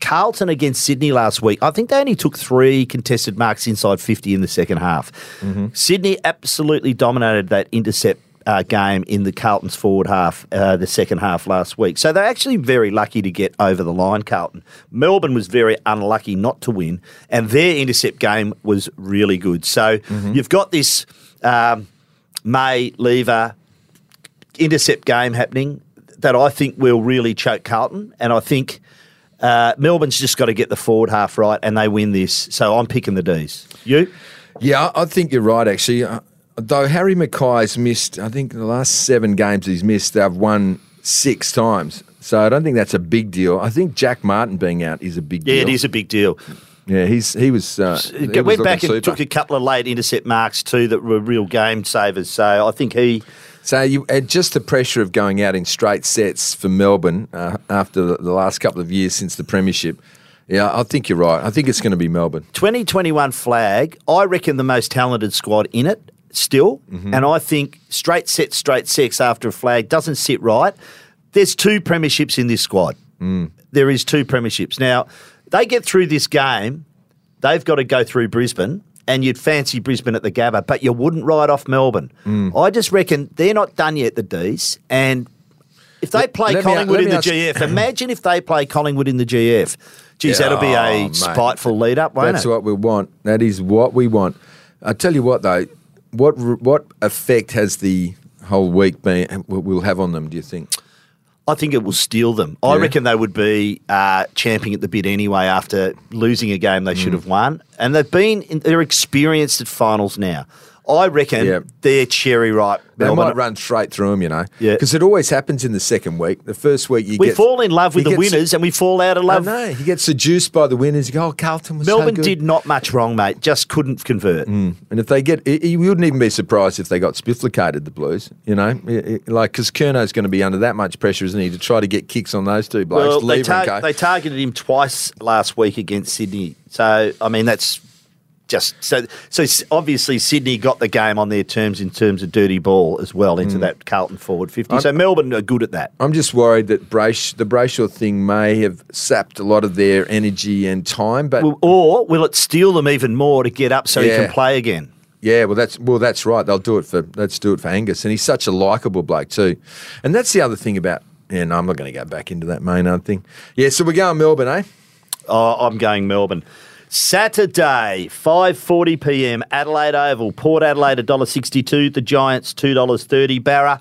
Carlton against Sydney last week, I think they only took three contested marks inside 50 in the second half. Sydney absolutely dominated that intercept. Uh, game in the Carlton's forward half, uh, the second half last week. So they're actually very lucky to get over the line, Carlton. Melbourne was very unlucky not to win, and their intercept game was really good. So you've got this um, May Lever intercept game happening that I think will really choke Carlton, and I think uh, Melbourne's just got to get the forward half right, and they win this. So I'm picking the D's. You? yeah, I I think you're right. Actually, Uh, though Harry McKay's missed, I think the last seven games he's missed, they've won six times. So I don't think that's a big deal. I think Jack Martin being out is a big Yeah, deal. it is a big deal. Yeah, he's he was. Uh, he It was went back and super. took a couple of late intercept marks too that were real game savers. So I think he. So you and just the pressure of going out in straight sets for Melbourne uh, after the, the last couple of years since the premiership. Yeah, I think you're right. I think it's going to be Melbourne. 2021 flag, I reckon the most talented squad in it still. Mm-hmm. And I think straight set, straight sex after a flag doesn't sit right. There's two premierships in this squad. Mm. There is two premierships. Now, they get through this game, they've got to go through Brisbane. And you'd fancy Brisbane at the Gabba, but you wouldn't ride off Melbourne. Mm. I just reckon they're not done yet, the D's. And if they play let Collingwood let in the ask- GF, imagine if they play Collingwood in the GF. Geez, Yeah, that'll be oh, a mate. spiteful lead up, won't That's it? That's what we want. That is what we want. I tell you what, though, what what effect has the whole week been will have on them? Do you think? I think it will steal them. I reckon they would be uh, champing at the bit anyway after losing a game they Mm. should have won, and they've been in, they're experienced at finals now. I reckon Yeah. they're cherry ripe. They Melbourne. might run straight through them, you know. Yeah. Because it always happens in the second week. The first week you We get fall in love with the get se- winners, and we fall out of I love. know. You get seduced by the winners. You go, oh, Carlton was so Melbourne good." did not much wrong, mate. Just couldn't convert. Mm. And if they get, you wouldn't even be surprised if they got spifflicated, the Blues. You know, I- I- like because Curnow's going to be under that much pressure, isn't he, to try to get kicks on those two blokes, Well, they, tar- they targeted him twice last week against Sydney. So I mean, that's just so. So obviously, Sydney got the game on their terms in terms of dirty ball as well into that Carlton forward fifty. so Melbourne are good at that. I'm just worried that Brace, the Brayshaw thing may have sapped a lot of their energy and time. But Will- Or will it steal them even more to get up so he can play again? yeah, well, that's well, that's right. They'll do it for let's do it for Angus, and he's such a likable bloke too. And that's the other thing about. Yeah, no, I'm not going to go back into that Maynard thing. Yeah, so we're going Melbourne, eh? Oh, I'm going Melbourne. Saturday, 5:40 p.m. Adelaide Oval. Port Adelaide $1.62. The Giants $2.30. Barra.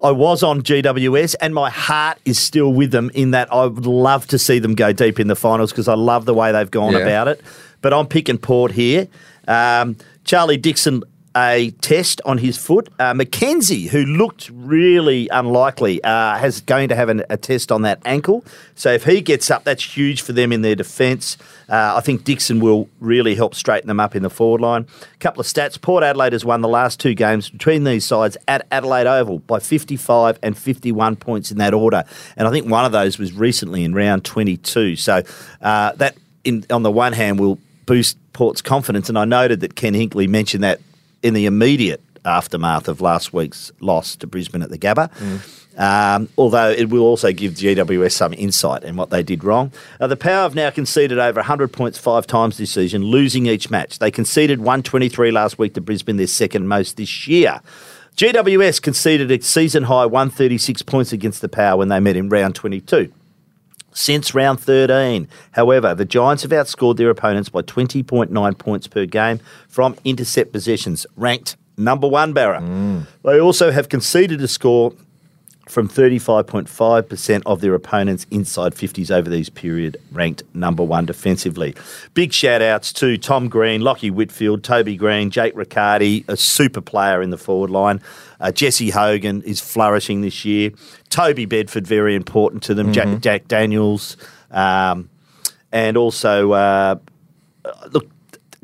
I was on GWS and my heart is still with them in that I would love to see them go deep in the finals because I love the way they've gone Yeah. about it. But I'm picking Port here. Um, Charlie Dixon a test on his foot. Uh, McKenzie, who looked really unlikely, uh, has going to have an, a test on that ankle. So if he gets up, that's huge for them in their defence. Uh, I think Dixon will really help straighten them up in the forward line. A couple of stats: Port Adelaide has won the last two games between these sides at Adelaide Oval by 55 and 51 points in that order, and I think one of those was recently in round 22. So uh, that, in, on the one hand, will boost Port's confidence. And I noted that Ken Hinkley mentioned that in the immediate aftermath of last week's loss to Brisbane at the Gabba. Um, although it will also give GWS some insight in what they did wrong. Uh, the Power have now conceded over 100 points five times this season, losing each match. They conceded 123 last week to Brisbane, their second most this year. GWS conceded a season high 136 points against the Power when they met in round 22. Since round 13, however, the Giants have outscored their opponents by 20.9 points per game from intercept possessions, ranked number one, Barra. Mm. They also have conceded a score from 35.5% of their opponents inside 50s over these period, ranked number one defensively. Big shout outs to Tom Green, Lockie Whitfield, Toby Greene, Jake Riccardi, a super player in the forward line. Uh, Jesse Hogan is flourishing this year. Toby Bedford, very important to them. Jack, Jack Daniels. Um, and also, uh, look,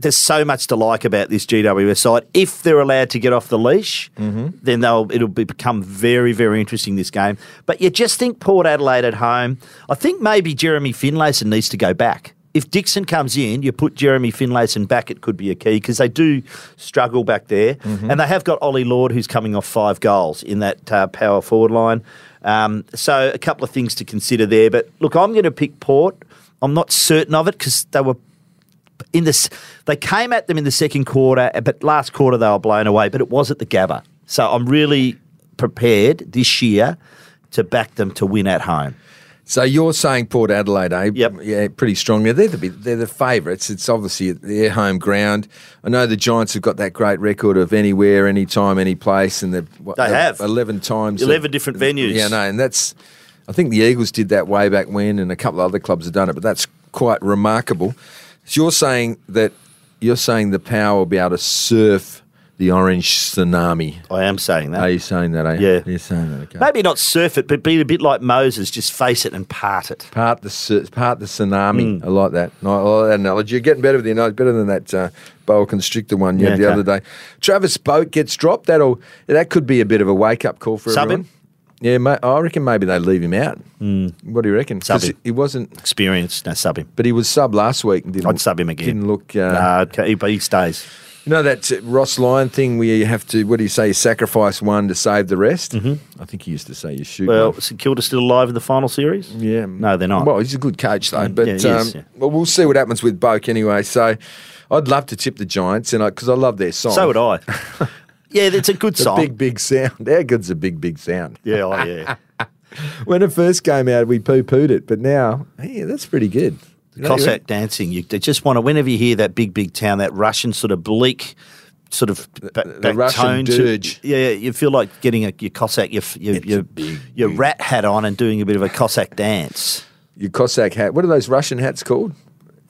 there's so much to like about this GWS side. If they're allowed to get off the leash, then they'll it'll be, become very very interesting this game. But you just think Port Adelaide at home. I think maybe Jeremy Finlayson needs to go back. If Dixon comes in, you put Jeremy Finlayson back. It could be a key because they do struggle back there, and they have got Ollie Lord who's coming off five goals in that uh, power forward line. Um, so a couple of things to consider there. But look, I'm going to pick Port. I'm not certain of it because they were in this they came at them in the second quarter, but last quarter they were blown away. But it was at the Gabba, so I'm really prepared this year to back them to win at home. So you're saying Port Adelaide, eh? Yep. Yeah, pretty strongly. They're the they're the favourites. It's obviously their home ground. I know the Giants have got that great record of anywhere, anytime, any place, and what, They have. eleven times. 11 different venues. Yeah, no, and that's. I think the Eagles did that way back when, and a couple of other clubs have done it, but that's quite remarkable. So you're saying that you're saying the Power will be able to surf the orange tsunami. I am saying that. Are you saying that? Eh? Yeah. you're saying that. Okay. Maybe not surf it, but be a bit like Moses, just face it and part it. Part the part the tsunami. Mm. I like that. I like that analogy. You're getting better with the analogy, better than that uh, boa constrictor one you Yeah, had the okay. other day. Travis Boak gets dropped. That'll that could be a bit of a wake up call for Sub everyone. him? Yeah, ma- I reckon maybe they leave him out. What do you reckon? Sub him. He wasn't, experienced. no sub him. but he was sub last week and didn't. I'd sub him again. Didn't look. Uh, Nah, he- he stays. You know that uh, Ross Lyon thing where you have to. What do you say? Sacrifice one to save the rest. Mm-hmm. I think he used to say you shoot. Well, one. is St Kilda still alive in the final series? Yeah. No, they're not. Well, he's a good coach though. Mm, But yeah, he um, is, yeah. well, we'll see what happens with Boak anyway. So, I'd love to tip the Giants, and because I, love their song. So would I. yeah, it's a good song. big big sound. How good's a big big sound? yeah, oh, yeah. When it first came out, we poo pooed it, but now, yeah, that's pretty good. You know, Cossack dancing. You just want to, whenever you hear that big, big town, that Russian sort of bleak, sort of ba- the back Russian tone to- dirge. yeah, you feel like getting a, your Cossack, your your, your, big, your big- rat hat on and doing a bit of a Cossack dance. Your Cossack hat. What are those Russian hats called?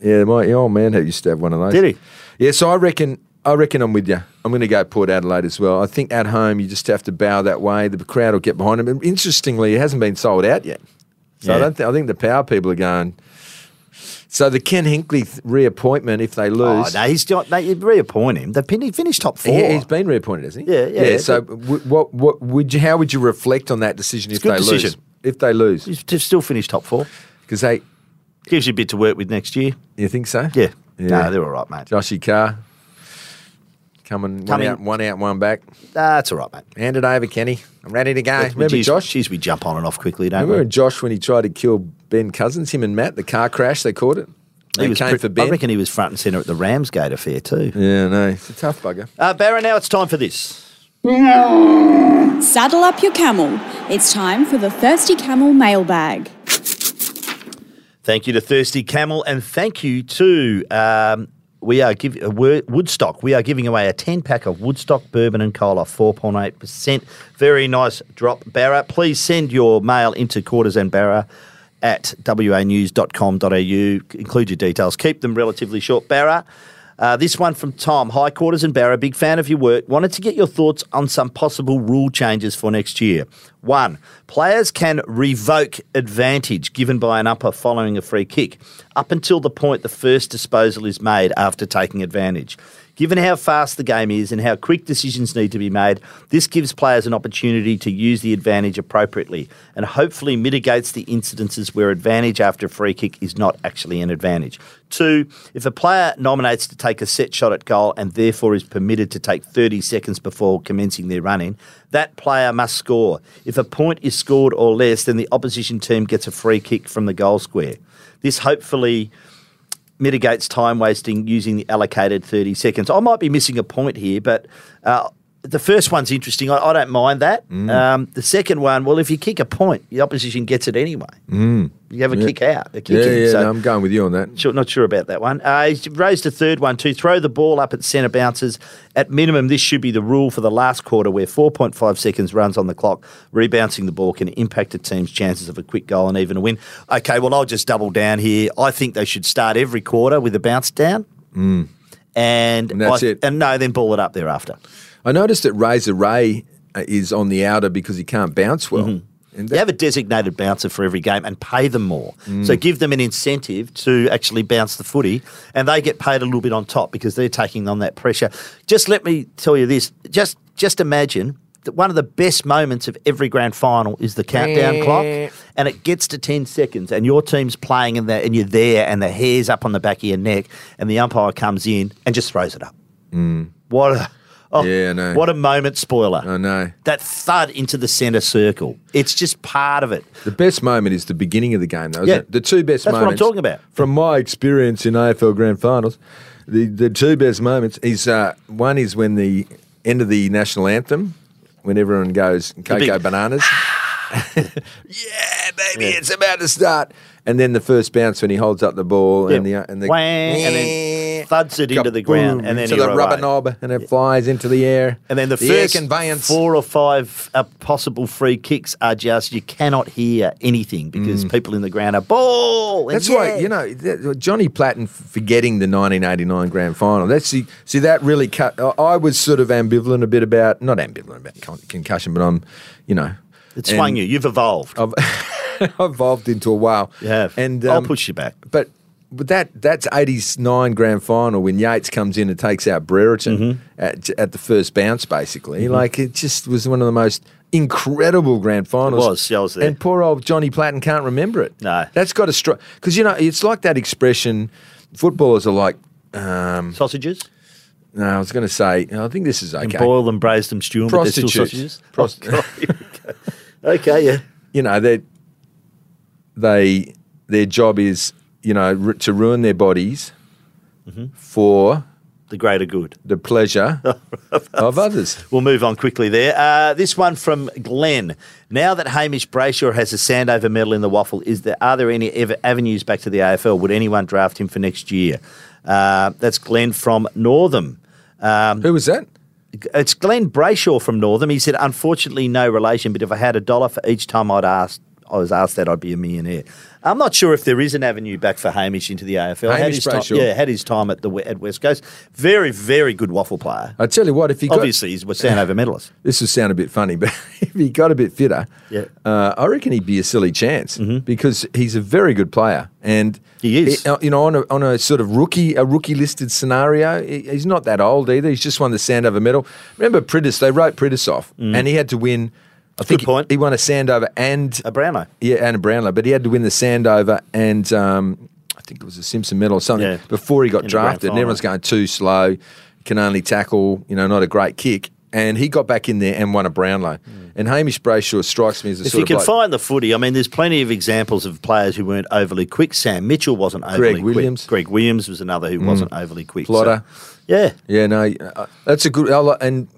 Yeah, my old man used to have one of those. Did he? Yeah, so I reckon I reckon I'm with you. I'm going to go Port Adelaide as well. I think at home you just have to bow that way. The crowd will get behind them. And interestingly, it hasn't been sold out yet. So I don't. Th- I think the power people are going. So the Ken Hinkley th- reappointment, if they Oh, lose, no, he's not, you reappoint him. The he finished top four. Yeah, he, has been reappointed, hasn't he? Yeah, yeah. So w- what? What would you? How would you reflect on that decision if a good they decision. lose? If they lose, He's to still finished top four. because they, Gives you a bit to work with next year. you think so? Yeah. Yeah. No, they're all right, mate. Joshy Carr coming, one Coming- out, one out, one back. That's all right, mate. Hand it over, Kenny. I'm ready to go. But Remember geez, Josh? Geez, we jump on and off quickly, don't Remember we? Remember Josh when he tried to kill Ben Cousins, him and Matt, the car crash, they caught it? They was came pre- for Ben. I reckon he was front and centre at the Ramsgate affair too. yeah, no, it's a tough bugger. Uh, Barra, now it's time for this. Saddle up your camel. It's time for the Thirsty Camel mailbag. Thank you to Thirsty Camel, and thank you to um, we are giving uh, Woodstock. We are giving away a ten pack of Woodstock bourbon and cola, four point eight percent. Very nice drop, Barra. Please send your mail into Quarters and Barra at wanews.com.au. Include your details. Keep them relatively short, Barra. Uh, this one from Tom, High Quarters and Barra, big fan of your work. Wanted to get your thoughts on some possible rule changes for next year. One, players can revoke advantage given by an upper following a free kick up until the point the first disposal is made after taking advantage. Given how fast the game is and how quick decisions need to be made, this gives players an opportunity to use the advantage appropriately and hopefully mitigates the incidences where advantage after free kick is not actually an advantage. Two, if a player nominates to take a set shot at goal and therefore is permitted to take 30 seconds before commencing their running, that player must score. If a point is scored or less, then the opposition team gets a free kick from the goal square. This hopefully mitigates time wasting using the allocated 30 seconds. I might be missing a point here, but uh, the first one's interesting. I, I don't mind that. Mm. Um, the second one, well, if you kick a point, the opposition gets it anyway. Mm. You have a kick out. A kick Yeah, in, yeah, so- no, I'm going with you on that. Sure, not sure about that one. Uh, he's raised a third one to throw the ball up at centre bounces. At minimum, this should be the rule for the last quarter, where 4.5 seconds runs on the clock. Rebouncing the ball can impact a team's chances of a quick goal and even a win. Okay, well, I'll just double down here. I think they should start every quarter with a bounce down, and, And that's I- it. And no, then ball it up thereafter. I noticed that Razor Ray uh, is on the outer because he can't bounce well. Mm-hmm. And You have a designated bouncer for every game and pay them more. Mm. So give them an incentive to actually bounce the footy, and they get paid a little bit on top because they're taking on that pressure. Just let me tell you this: just just imagine that one of the best moments of every grand final is the countdown clock, and it gets to ten seconds, and your team's playing, and, and you're there, and the hair's up on the back of your neck, and the umpire comes in and just throws it up. What a oh, Yeah, I know. what a moment spoiler! I know. that thud into the centre circle. It's just part of it. The best moment is the beginning of the game, though. Isn't Yeah. it? The two best moments. That's what I'm talking about. From my experience in AFL Grand Finals, the, the two best moments is uh, one is when the end of the national anthem, when everyone goes cocoa big- bananas. yeah, baby, it's about to start. And then the first bounce when he holds up the ball and the and the Whang, and then thuds it into the ground, and then to the rubber knob, and it flies into the air. And then the, air first conveyance. four or five uh, possible free kicks are just you cannot hear anything because people in the ground are ball. Mm. That's why you know that- Johnny Platten forgetting the 1989 Grand Final. That's see, see that really cut. I- I was sort of ambivalent a bit about not ambivalent about con- concussion, but I'm, you know, It's swung you. You've evolved. I've evolved into a whale. you have. and I'll um, push you back. But but that that's 89 Grand Final when Yeates comes in and takes out Brereton Mm-hmm. at, at the first bounce, basically. Like it just was one of the most incredible Grand Finals. was, yeah, I was there. And poor old Johnny Platten can't remember it. No. That's got to strike. Because, you know, it's like that expression footballers are like, um, Sausages? no, I was going to say, I think this is And okay. boil them, braise them, stew them, but they're still Prostitutes. sausages? Prost- Oh, God, here we go. okay, yeah. you know, they, they, their job is, you know, ru- to ruin their bodies Mm-hmm. for The greater good. the pleasure of others. We'll move on quickly there. Uh, this one from Glenn. Now that Hamish Brayshaw has a Sandover medal in the WAFL, is there are there any ever avenues back to the AFL? Would anyone draft him for next year? Uh, that's Glenn from Northam. Um, Who was that? it's Glenn Brayshaw from Northam. He said, unfortunately, no relation, but if I had a dollar for each time I'd asked, I was asked that, I'd be a millionaire. I'm not sure if there is an avenue back for Hamish into the AFL. had Hamish his time, Brayshaw. yeah, had his time at the at West Coast. Very, very good WAFL player. I tell you what, if he got, Obviously, he's a Sandover medalist. this will sound a bit funny, but if he got a bit fitter, Yeah. uh, I reckon he'd be a silly chance because he's a very good player, and He is. uh, you know, on a, on a sort of rookie a rookie listed scenario, he- he's not that old either. He's just won the Sandover medal. Remember Priddis? They wrote Priddis off, and he had to win. I think Good point. He, he won a Sandover and A Brownlow. Yeah, and a Brownlow, but he had to win the Sandover and um, I think it was a Simpson medal or something Yeah. before he got In drafted. And everyone's going too slow, can only tackle, you know, not a great kick. And he got back in there and won a Brownlow. And Hamish Brayshaw strikes me as a. If sort you can like find the footy, I mean, there's plenty of examples of players who weren't overly quick. Sam Mitchell wasn't overly Williams. Mm. quick. Greg Williams was another who wasn't overly quick. Plotter. So, yeah, Yeah, no, uh, that's a good. I like- And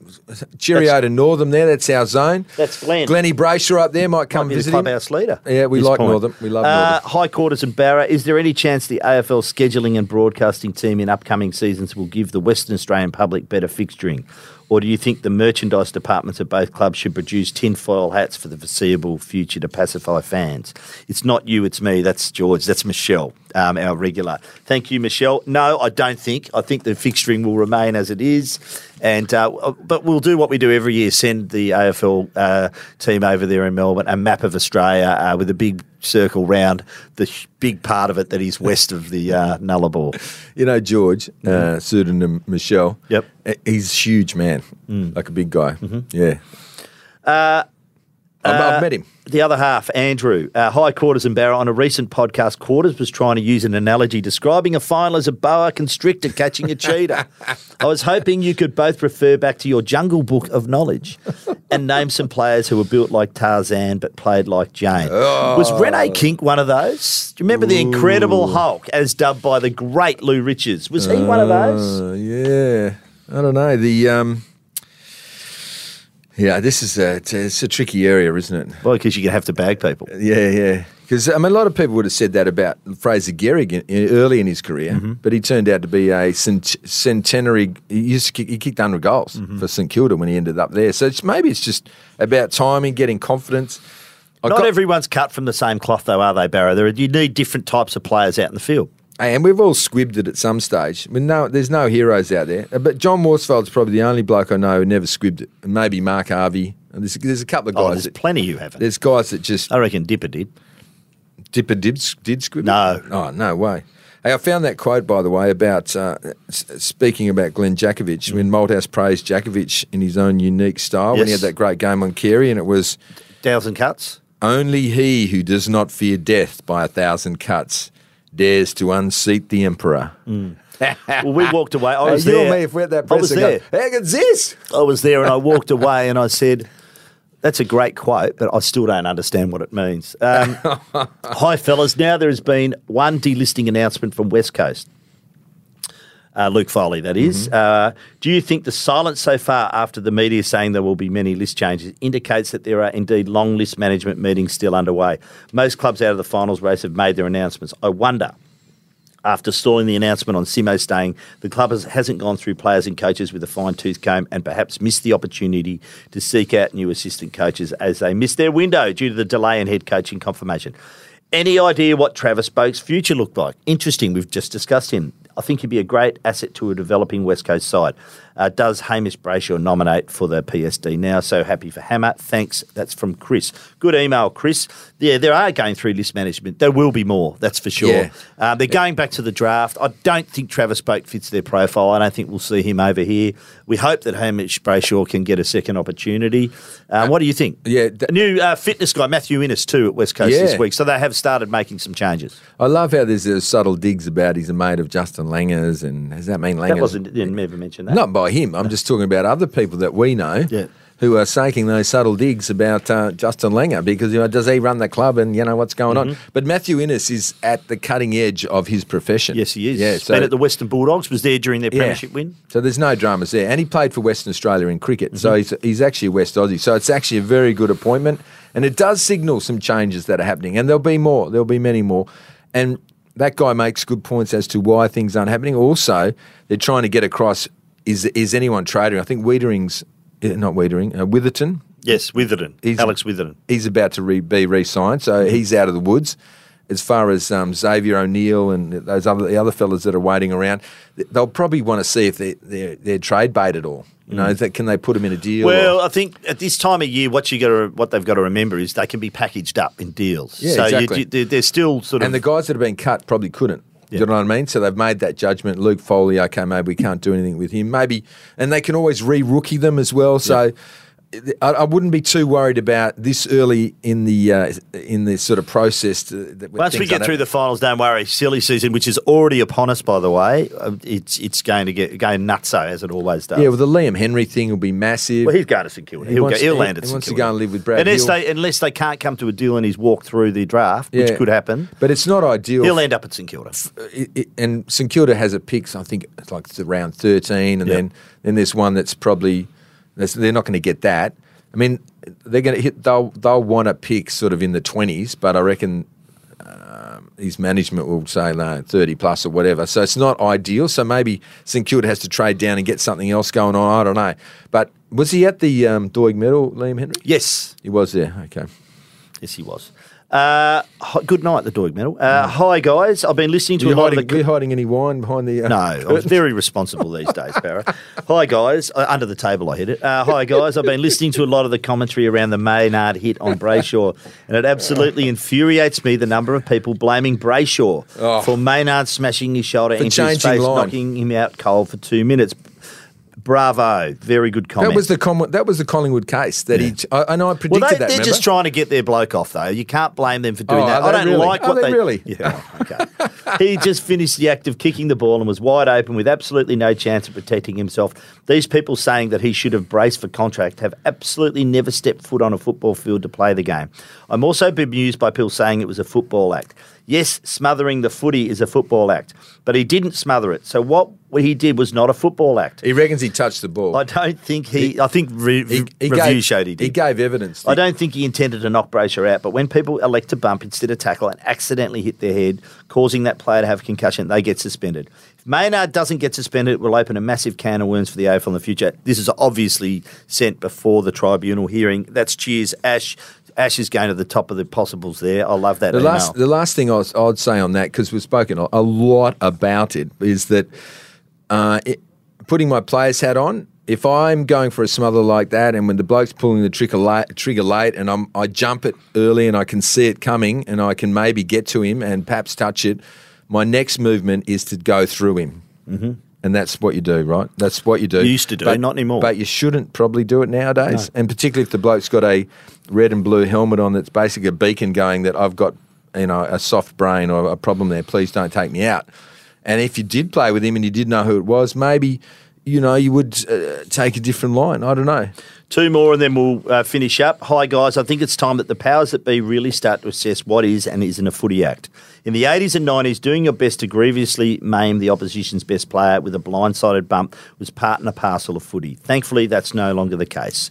Cheerio to Northam there. That's our zone. That's Glenn. Glenny Brayshaw up there might come might be the visit him. clubhouse leader. Yeah, we like point. Northam. We love Uh, Northam. High Quarters and Barra. Is there any chance the AFL scheduling and broadcasting team in upcoming seasons will give the Western Australian public better fixturing? Or do you think the merchandise departments of both clubs should produce tinfoil hats for the foreseeable future to pacify fans? It's not you, it's me. That's George. That's Michelle, um, our regular. Thank you, Michelle. No, I don't think. I think the fixturing will remain as it is. And uh, but we'll do what we do every year: send the AFL uh, team over there in Melbourne a map of Australia uh, with a big circle round the big part of it that is west of the uh, Nullarbor. You know, George, uh, pseudonym Michelle. Mm-hmm. Yep. Mm. uh, He's a huge man, like a big guy. Mm-hmm. Yeah. Uh, I've, I've met him. The other half, Andrew, uh, High Quarters and Barra, on a recent podcast, Quarters was trying to use an analogy describing a final as a boa constrictor catching a cheetah. I was hoping you could both refer back to your jungle book of knowledge and name some players who were built like Tarzan but played like Jane. Was Rene Kink one of those? Do you remember the Incredible Hulk, as dubbed by the great Lou Richards? Was he one of those? Uh, yeah. I don't know. The um, Yeah, this is a it's, a it's a tricky area, isn't it? Well, because to have to bag people. Yeah, yeah. Because I mean, a lot of people would have said that about Fraser Gehrig in- early in his career, Mm-hmm. but he turned out to be a cent- centenary. He, used to kick, he kicked 100 goals Mm-hmm. for St Kilda when he ended up there. So it's, maybe it's just about timing, getting confidence. I Not got- everyone's cut from the same cloth, though, are they, Barra? There, are- you need different types of players out in the field. And we've all squibbed it at some stage. I mean, no, there's no heroes out there. Uh, But John Worsfold's probably the only bloke I know who never squibbed it. And maybe Mark Harvey. And there's, there's a couple of guys. Oh, guys. there's that, plenty who haven't. there's guys that just I reckon Dipper did. Dipper did, did squib it? No. Oh, no way. Hey, I found that quote, by the way, about uh, speaking about Glen Jakovich, when Malthouse praised Jakovich in his own unique style when he had that great game on Carey, and it was Thousand cuts. only he who does not fear death by a thousand cuts dares to unseat the emperor. Well, we walked away. I Hey, was you there. and me, if we're at that I was there. go, how good's this? I was there, and I walked away, and I said, "That's a great quote, but I still don't understand what it means." Um, hi, fellas. Now there has been one delisting announcement from West Coast. Uh, Luke Foley, that is. Uh, do you think the silence so far after the media saying there will be many list changes indicates that there are indeed long list management meetings still underway? Most clubs out of the finals race have made their announcements. I wonder after stalling the announcement on Simo staying, the club has, hasn't gone through players and coaches with a fine tooth comb and perhaps missed the opportunity to seek out new assistant coaches as they missed their window due to the delay in head coaching confirmation. Any idea what Travis Boak's future looked like? Interesting. We've just discussed him. I think he'd be a great asset to a developing West Coast side. Uh, does Hamish Brayshaw nominate for the PSD now? So happy for Hammer. Thanks. That's from Chris. Good email, Chris. Yeah, there are going through list management. There will be more, that's for sure. Yeah. Um, they're going back to the draft. I don't think Travis Boak fits their profile. I don't think we'll see him over here. We hope that Hamish Brayshaw can get a second opportunity. Um, what do you think? yeah, a new uh, fitness guy, Matthew Innes, too, at West Coast this week. So they have started making some changes. I love how there's those subtle digs about he's a mate of Justin Langers, and does that mean Langers? That wasn't didn't ever mention that. Not by him. I'm just talking about other people that we know Yeah. who are saking those subtle digs about uh, Justin Langer because you know, does he run the club and you know what's going on? But Matthew Innes is at the cutting edge of his profession. Mm-hmm. Yes, he is. Yeah, He's been at the Western Bulldogs. Was there during their yeah. premiership win. So there's no dramas there, and he played for Western Australia in cricket. So Mm-hmm. he's he's actually a West Aussie. So it's actually a very good appointment, and it does signal some changes that are happening, and there'll be more. There'll be many more, and that guy makes good points as to why things aren't happening. Also, they're trying to get across: is is anyone trading? I think Wiedering's eh, not Wiedering, uh, Witherton. Yes, Witherden. He's- Alex Witherden. He's about to re- be re-signed, so he's out of the woods. As far as um, Xavier O'Neill and those other the other fellas that are waiting around, they'll probably want to see if they they're, they're trade bait at all. You know, is that, can they put them in a deal? Mm. Well, or- I think at this time of year, what you got to what they've got to remember is they can be packaged up in deals. Yeah, so exactly. you, you, they're still sort of and the guys that have been cut probably couldn't. Do you know what I mean? So they've made that judgment. Luke Foley, okay, maybe we can't do anything with him. Maybe, and they can always re-rookie them as well. So I, I wouldn't be too worried about this early in the uh, in this sort of process. To, that Once we get through the finals, don't worry. Silly season, which is already upon us, by the way, uh, it's it's going to get going nutso as it always does. Yeah, well, the Liam Henry thing will be massive. well, he's going to St Kilda. He He'll, wants- go, he'll land at he St wants to go and live with Brad Unless Hill. they unless they can't come to a deal and he's walked through the draft, which Yeah. could happen. but it's not ideal. He'll end up at St Kilda. it, it, and St Kilda has a picks. I think it's like it's around thirteen, and Yeah. then then there's one that's probably they're not going to get that. I mean, they're going to hit. They'll they'll want a pick sort of in the twenties, but I reckon. Um, his management will say no, thirty plus or whatever. So it's not ideal. So maybe St Kilda has to trade down and get something else going on. I don't know. But was he at the um, Doig Medal, Liam Henry? Yes, He was there. Okay. yes, he was. Uh, good night, the Doig medal. Uh, hi, guys. I've been listening to Are a you lot hiding, of the. were you hiding any wine behind the? Uh, No, I was curtains? very responsible these days, Barra. Hi, guys. Uh, under the table, I hit it. Uh, hi, guys. I've been listening to a lot of the commentary around the Maynard hit on Brayshaw, and it absolutely infuriates me the number of people blaming Brayshaw Oh. for Maynard smashing his shoulder For into his face, line. knocking him out cold for two minutes. Bravo. Very good comment. That was the Com- that was the Collingwood case that he. I, I know I predicted well, they, that. they're remember? just trying to get their bloke off, though. You can't blame them for doing Oh, that. I don't really? like what they they really? Yeah, okay. he just finished the act of kicking the ball and was wide open with absolutely no chance of protecting himself. These people saying that he should have braced for contract have absolutely never stepped foot on a football field to play the game. I'm also bemused by people saying it was a football act. Yes, smothering the footy is a football act, but he didn't smother it. So what he did was not a football act. He reckons he touched the ball. I don't think he. I think re- he, he review gave, showed he did. He gave evidence. I don't think he intended to knock Brayshaw out, but when people elect to bump instead of tackle and accidentally hit their head, causing that player to have a concussion, they get suspended. If Maynard doesn't get suspended, it will open a massive can of worms for the AFL in the future. This is obviously sent before the tribunal hearing. That's cheers, Ash. Ash is going to the top of the possibles there. I love that The email. last, the last thing I was, I'd say on that, because we've spoken a, a lot about it, is that uh, it, putting my player's hat on, if I'm going for a smother like that, and when the bloke's pulling the trigger late, trigger late, and I'm, I jump it early, and I can see it coming, and I can maybe get to him and perhaps touch it, my next movement is to go through him. Mm-hmm. And that's what you do, right? That's what you do. You used to do, but not anymore. But you shouldn't probably do it nowadays, and particularly if the bloke's got a red and blue helmet on that's basically a beacon going that I've got, you know, a soft brain or a problem there. Please don't take me out. And if you did play with him and you did know who it was, maybe you know you would uh, take a different line. I don't know. Two more and then we'll uh, finish up. Hi, guys. I think it's time that the powers that be really start to assess what is and isn't a footy act. In the 80s and 90s, doing your best to grievously maim the opposition's best player with a blindsided bump was part and a parcel of footy. Thankfully, that's no longer the case.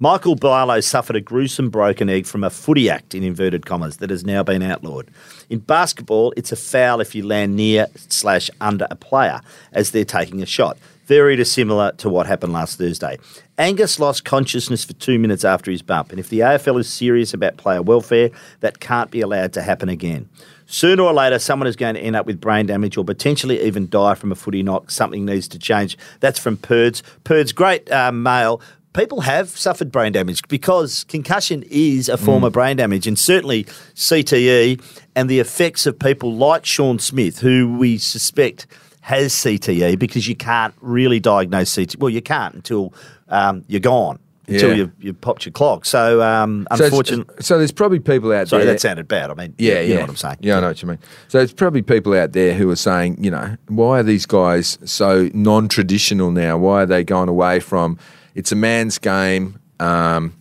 Michael Barlow suffered a gruesome broken egg from a footy act, in inverted commas, that has now been outlawed. In basketball, it's a foul if you land near slash under a player as they're taking a shot. Very dissimilar to what happened last Thursday. Angus lost consciousness for two minutes after his bump, and if the AFL is serious about player welfare, that can't be allowed to happen again. Sooner or later, someone is going to end up with brain damage or potentially even die from a footy knock. Something needs to change. That's from Perds. Perds, great uh, mail. People have suffered brain damage because concussion is a form of brain damage, and certainly CTE and the effects of people like Shaun Smith, who we suspect has CTE, because you can't really diagnose CTE. Well, you can't until um, you're gone, until Yeah. you've, you've popped your clock. So, um, unfortunately, so there's probably people out sorry, there. that sounded bad. I mean, Yeah, you yeah. know what I'm saying. Yeah, I know what you mean. So it's probably people out there who are saying, you know, why are these guys so non-traditional now? Why are they going away from? It's a man's game. Um,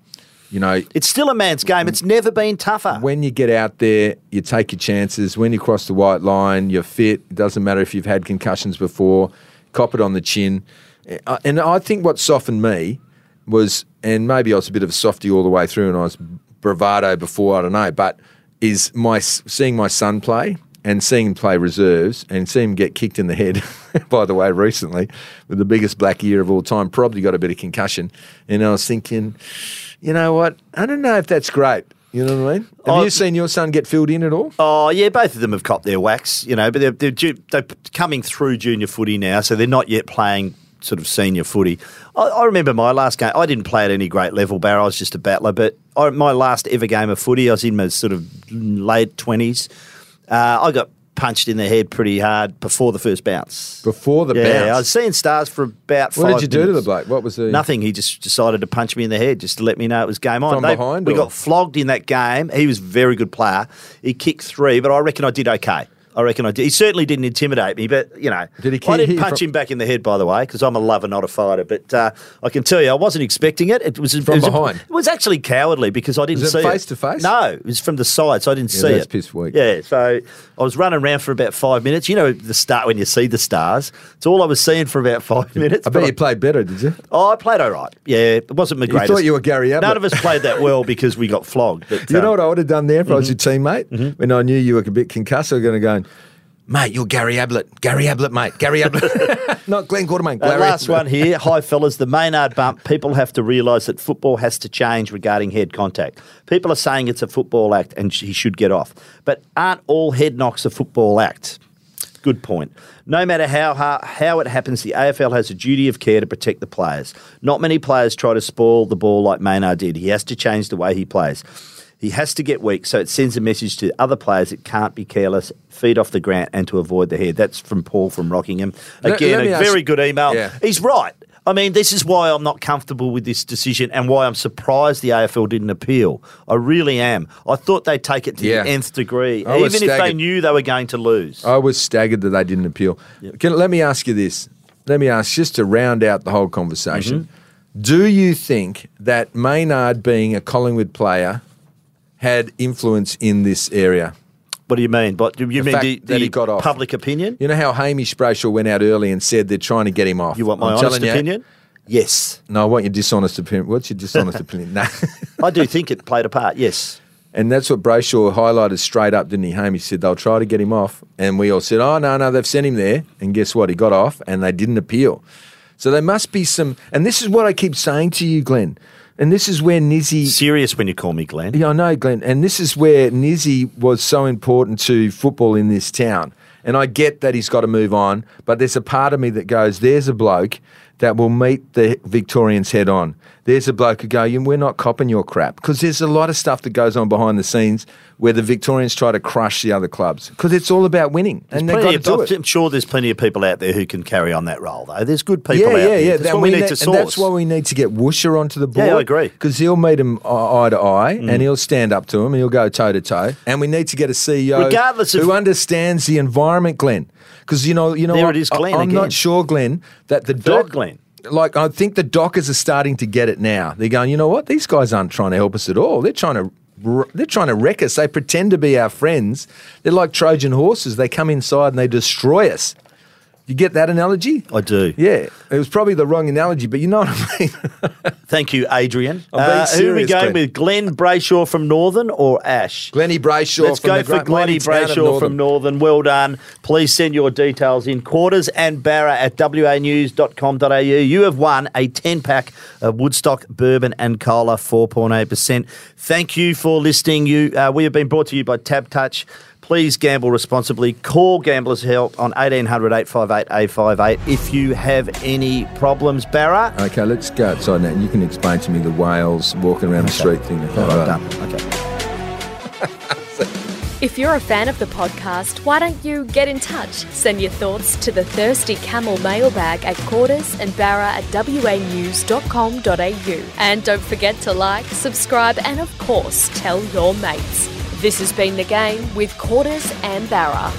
you know, It's still a man's game. It's never been tougher. when you get out there, you take your chances. When you cross the white line, you're fit. It doesn't matter if you've had concussions before. Cop it on the chin. Uh, And I think what softened me was, and maybe I was a bit of a softy all the way through, and I was bravado before. I don't know, but is my seeing my son play and seeing him play reserves and seeing him get kicked in the head. by the way, recently with the biggest black ear of all time, probably got a bit of concussion, and I was thinking, you know what? I don't know if that's great. You know what I mean? Have Oh, you seen your son get filled in at all? Oh yeah, both of them have copped their whacks, you know, but they're they're, they're coming through junior footy now, so they're not yet playing sort of senior footy. I, I remember my last game. I didn't play at any great level, Barra. I was just a battler. But I, my last ever game of footy, I was in my sort of late twenties. Uh, I got punched in the head pretty hard before the first bounce. Before the yeah, bounce? I was seeing stars for about. What did you do to the bloke? What was the Nothing. He just decided to punch me in the head just to let me know it was game on. From behind, We or- got flogged in that game. He was a very good player. He kicked three, but I reckon I did okay. I reckon I did. He certainly didn't intimidate me, but you know, Did he I didn't punch from- him back in the head, by the way, because I'm a lover, not a fighter. But uh, I can tell you, I wasn't expecting it. It was From it was, behind? It was actually cowardly because I didn't Was see it face to face? No, it was from the side, so I didn't Yeah, see that's it. piss weak. Yeah, so I was running around for about five minutes. You know, the start when you see the stars. It's all I was seeing for about five minutes. I bet you played better, did you? Oh, I played all right. Yeah, it wasn't my You greatest. thought you were Gary Ablett. None of us played that well because we got flogged. But, You um, know what I would have done there if I was Mm-hmm. your teammate? When I knew you were a bit concussed, I was going to go, mate, you're Gary Ablett. Gary Ablett, mate. Gary Ablett. Not Glenn Quartermain. Gary last Ablett. one here. Hi, fellas. The Maynard bump. People have to realise that football has to change regarding head contact. People are saying it's a football act and he should get off. But aren't all head knocks a football act? Good point. No matter how, how how it happens, the AFL has a duty of care to protect the players. Not many players try to spoil the ball like Maynard did. He has to change the way he plays. He has to get weak, so it sends a message to other players that can't be careless, feed off the grant, and to avoid the head. That's from Paul from Rockingham. Again, let me a very good email. Yeah. He's right. I mean, this is why I'm not comfortable with this decision and why I'm surprised the AFL didn't appeal. I really am. I thought they'd take it to Yeah. the nth degree, I even if they knew they were going to lose. I was staggered that they didn't appeal. Can, let me ask you this. Let me ask, just to round out the whole conversation. Mm-hmm. Do you think that Maynard being a Collingwood player had influence in this area? What do you mean? What you mean? The, that he the got off. public opinion? You know how Hamish Brayshaw went out early and said they're trying to get him off. You want my I'm honest telling you- opinion? Yes, No, I want your dishonest opinion. What's your dishonest opinion? No. I do think it played a part. Yes. And that's what Brayshaw highlighted straight up, didn't he? Hamish said they'll try to get him off. And we all said, oh, no, no, they've sent him there. And guess what? He got off and they didn't appeal. So there must be some. And this is what I keep saying to you, Glenn. And this is where Nizzy. Serious when you call me Glenn. Yeah, I know, Glenn. And this is where Nizzy was so important to football in this town. And I get that he's got to move on, but there's a part of me that goes, there's a bloke that will meet the Victorians head on. There's a bloke who go, "Yeah, we're not copping your crap. Because there's a lot of stuff that goes on behind the scenes where the Victorians try to crush the other clubs. Because it's all about winning. and they've got to do of, it. I'm sure there's plenty of people out there who can carry on that role, though. There's good people Yeah, out yeah, there. yeah. That's That what we need ne- to and source. that's why we need to get Woosha onto the board. Yeah, I agree. Mm. Because he'll meet him eye eye to eye, and he'll stand up to him, and he'll go toe to toe. And we need to get a CEO Regardless of- who understands the environment, Glenn. Because you know, you know, There what? it is, Glenn, I, am not sure, Glenn, that the Third doc, Glenn. Like I think the Dockers are starting to get it now. They're going, you know what? These guys aren't trying to help us at all. They're trying to. They're trying to wreck us. They pretend to be our friends. They're like Trojan horses. They come inside and they destroy us. You get that analogy? I do. Yeah, it was probably the wrong analogy, but you know what I mean. Thank you, Adrian. Uh, who are we going Glenn. with? Glenn Brayshaw from Northern or Ash? Glennie Brayshaw. Let's go for Glennie Brayshaw Northern. from Northern. Well done. Please send your details in quarters and Barra at wanews.com.au. You have won a 10 pack of Woodstock Bourbon and Cola 4.8%. Thank you for listening. You, uh, we have been brought to you by TABtouch. Please gamble responsibly. Call Gamblers Help on 1800 858 858 if you have any problems. Barra? Okay, let's go outside now. You can explain to me the whales walking around the street thing. All right, done. Okay. If you're a fan of the podcast, why don't you get in touch? Send your thoughts to the Thirsty Camel mailbag at quarters and barra at wanews.com.au. And don't forget to like, subscribe, and of course, tell your mates. This has been The Game with Quarters and Barra.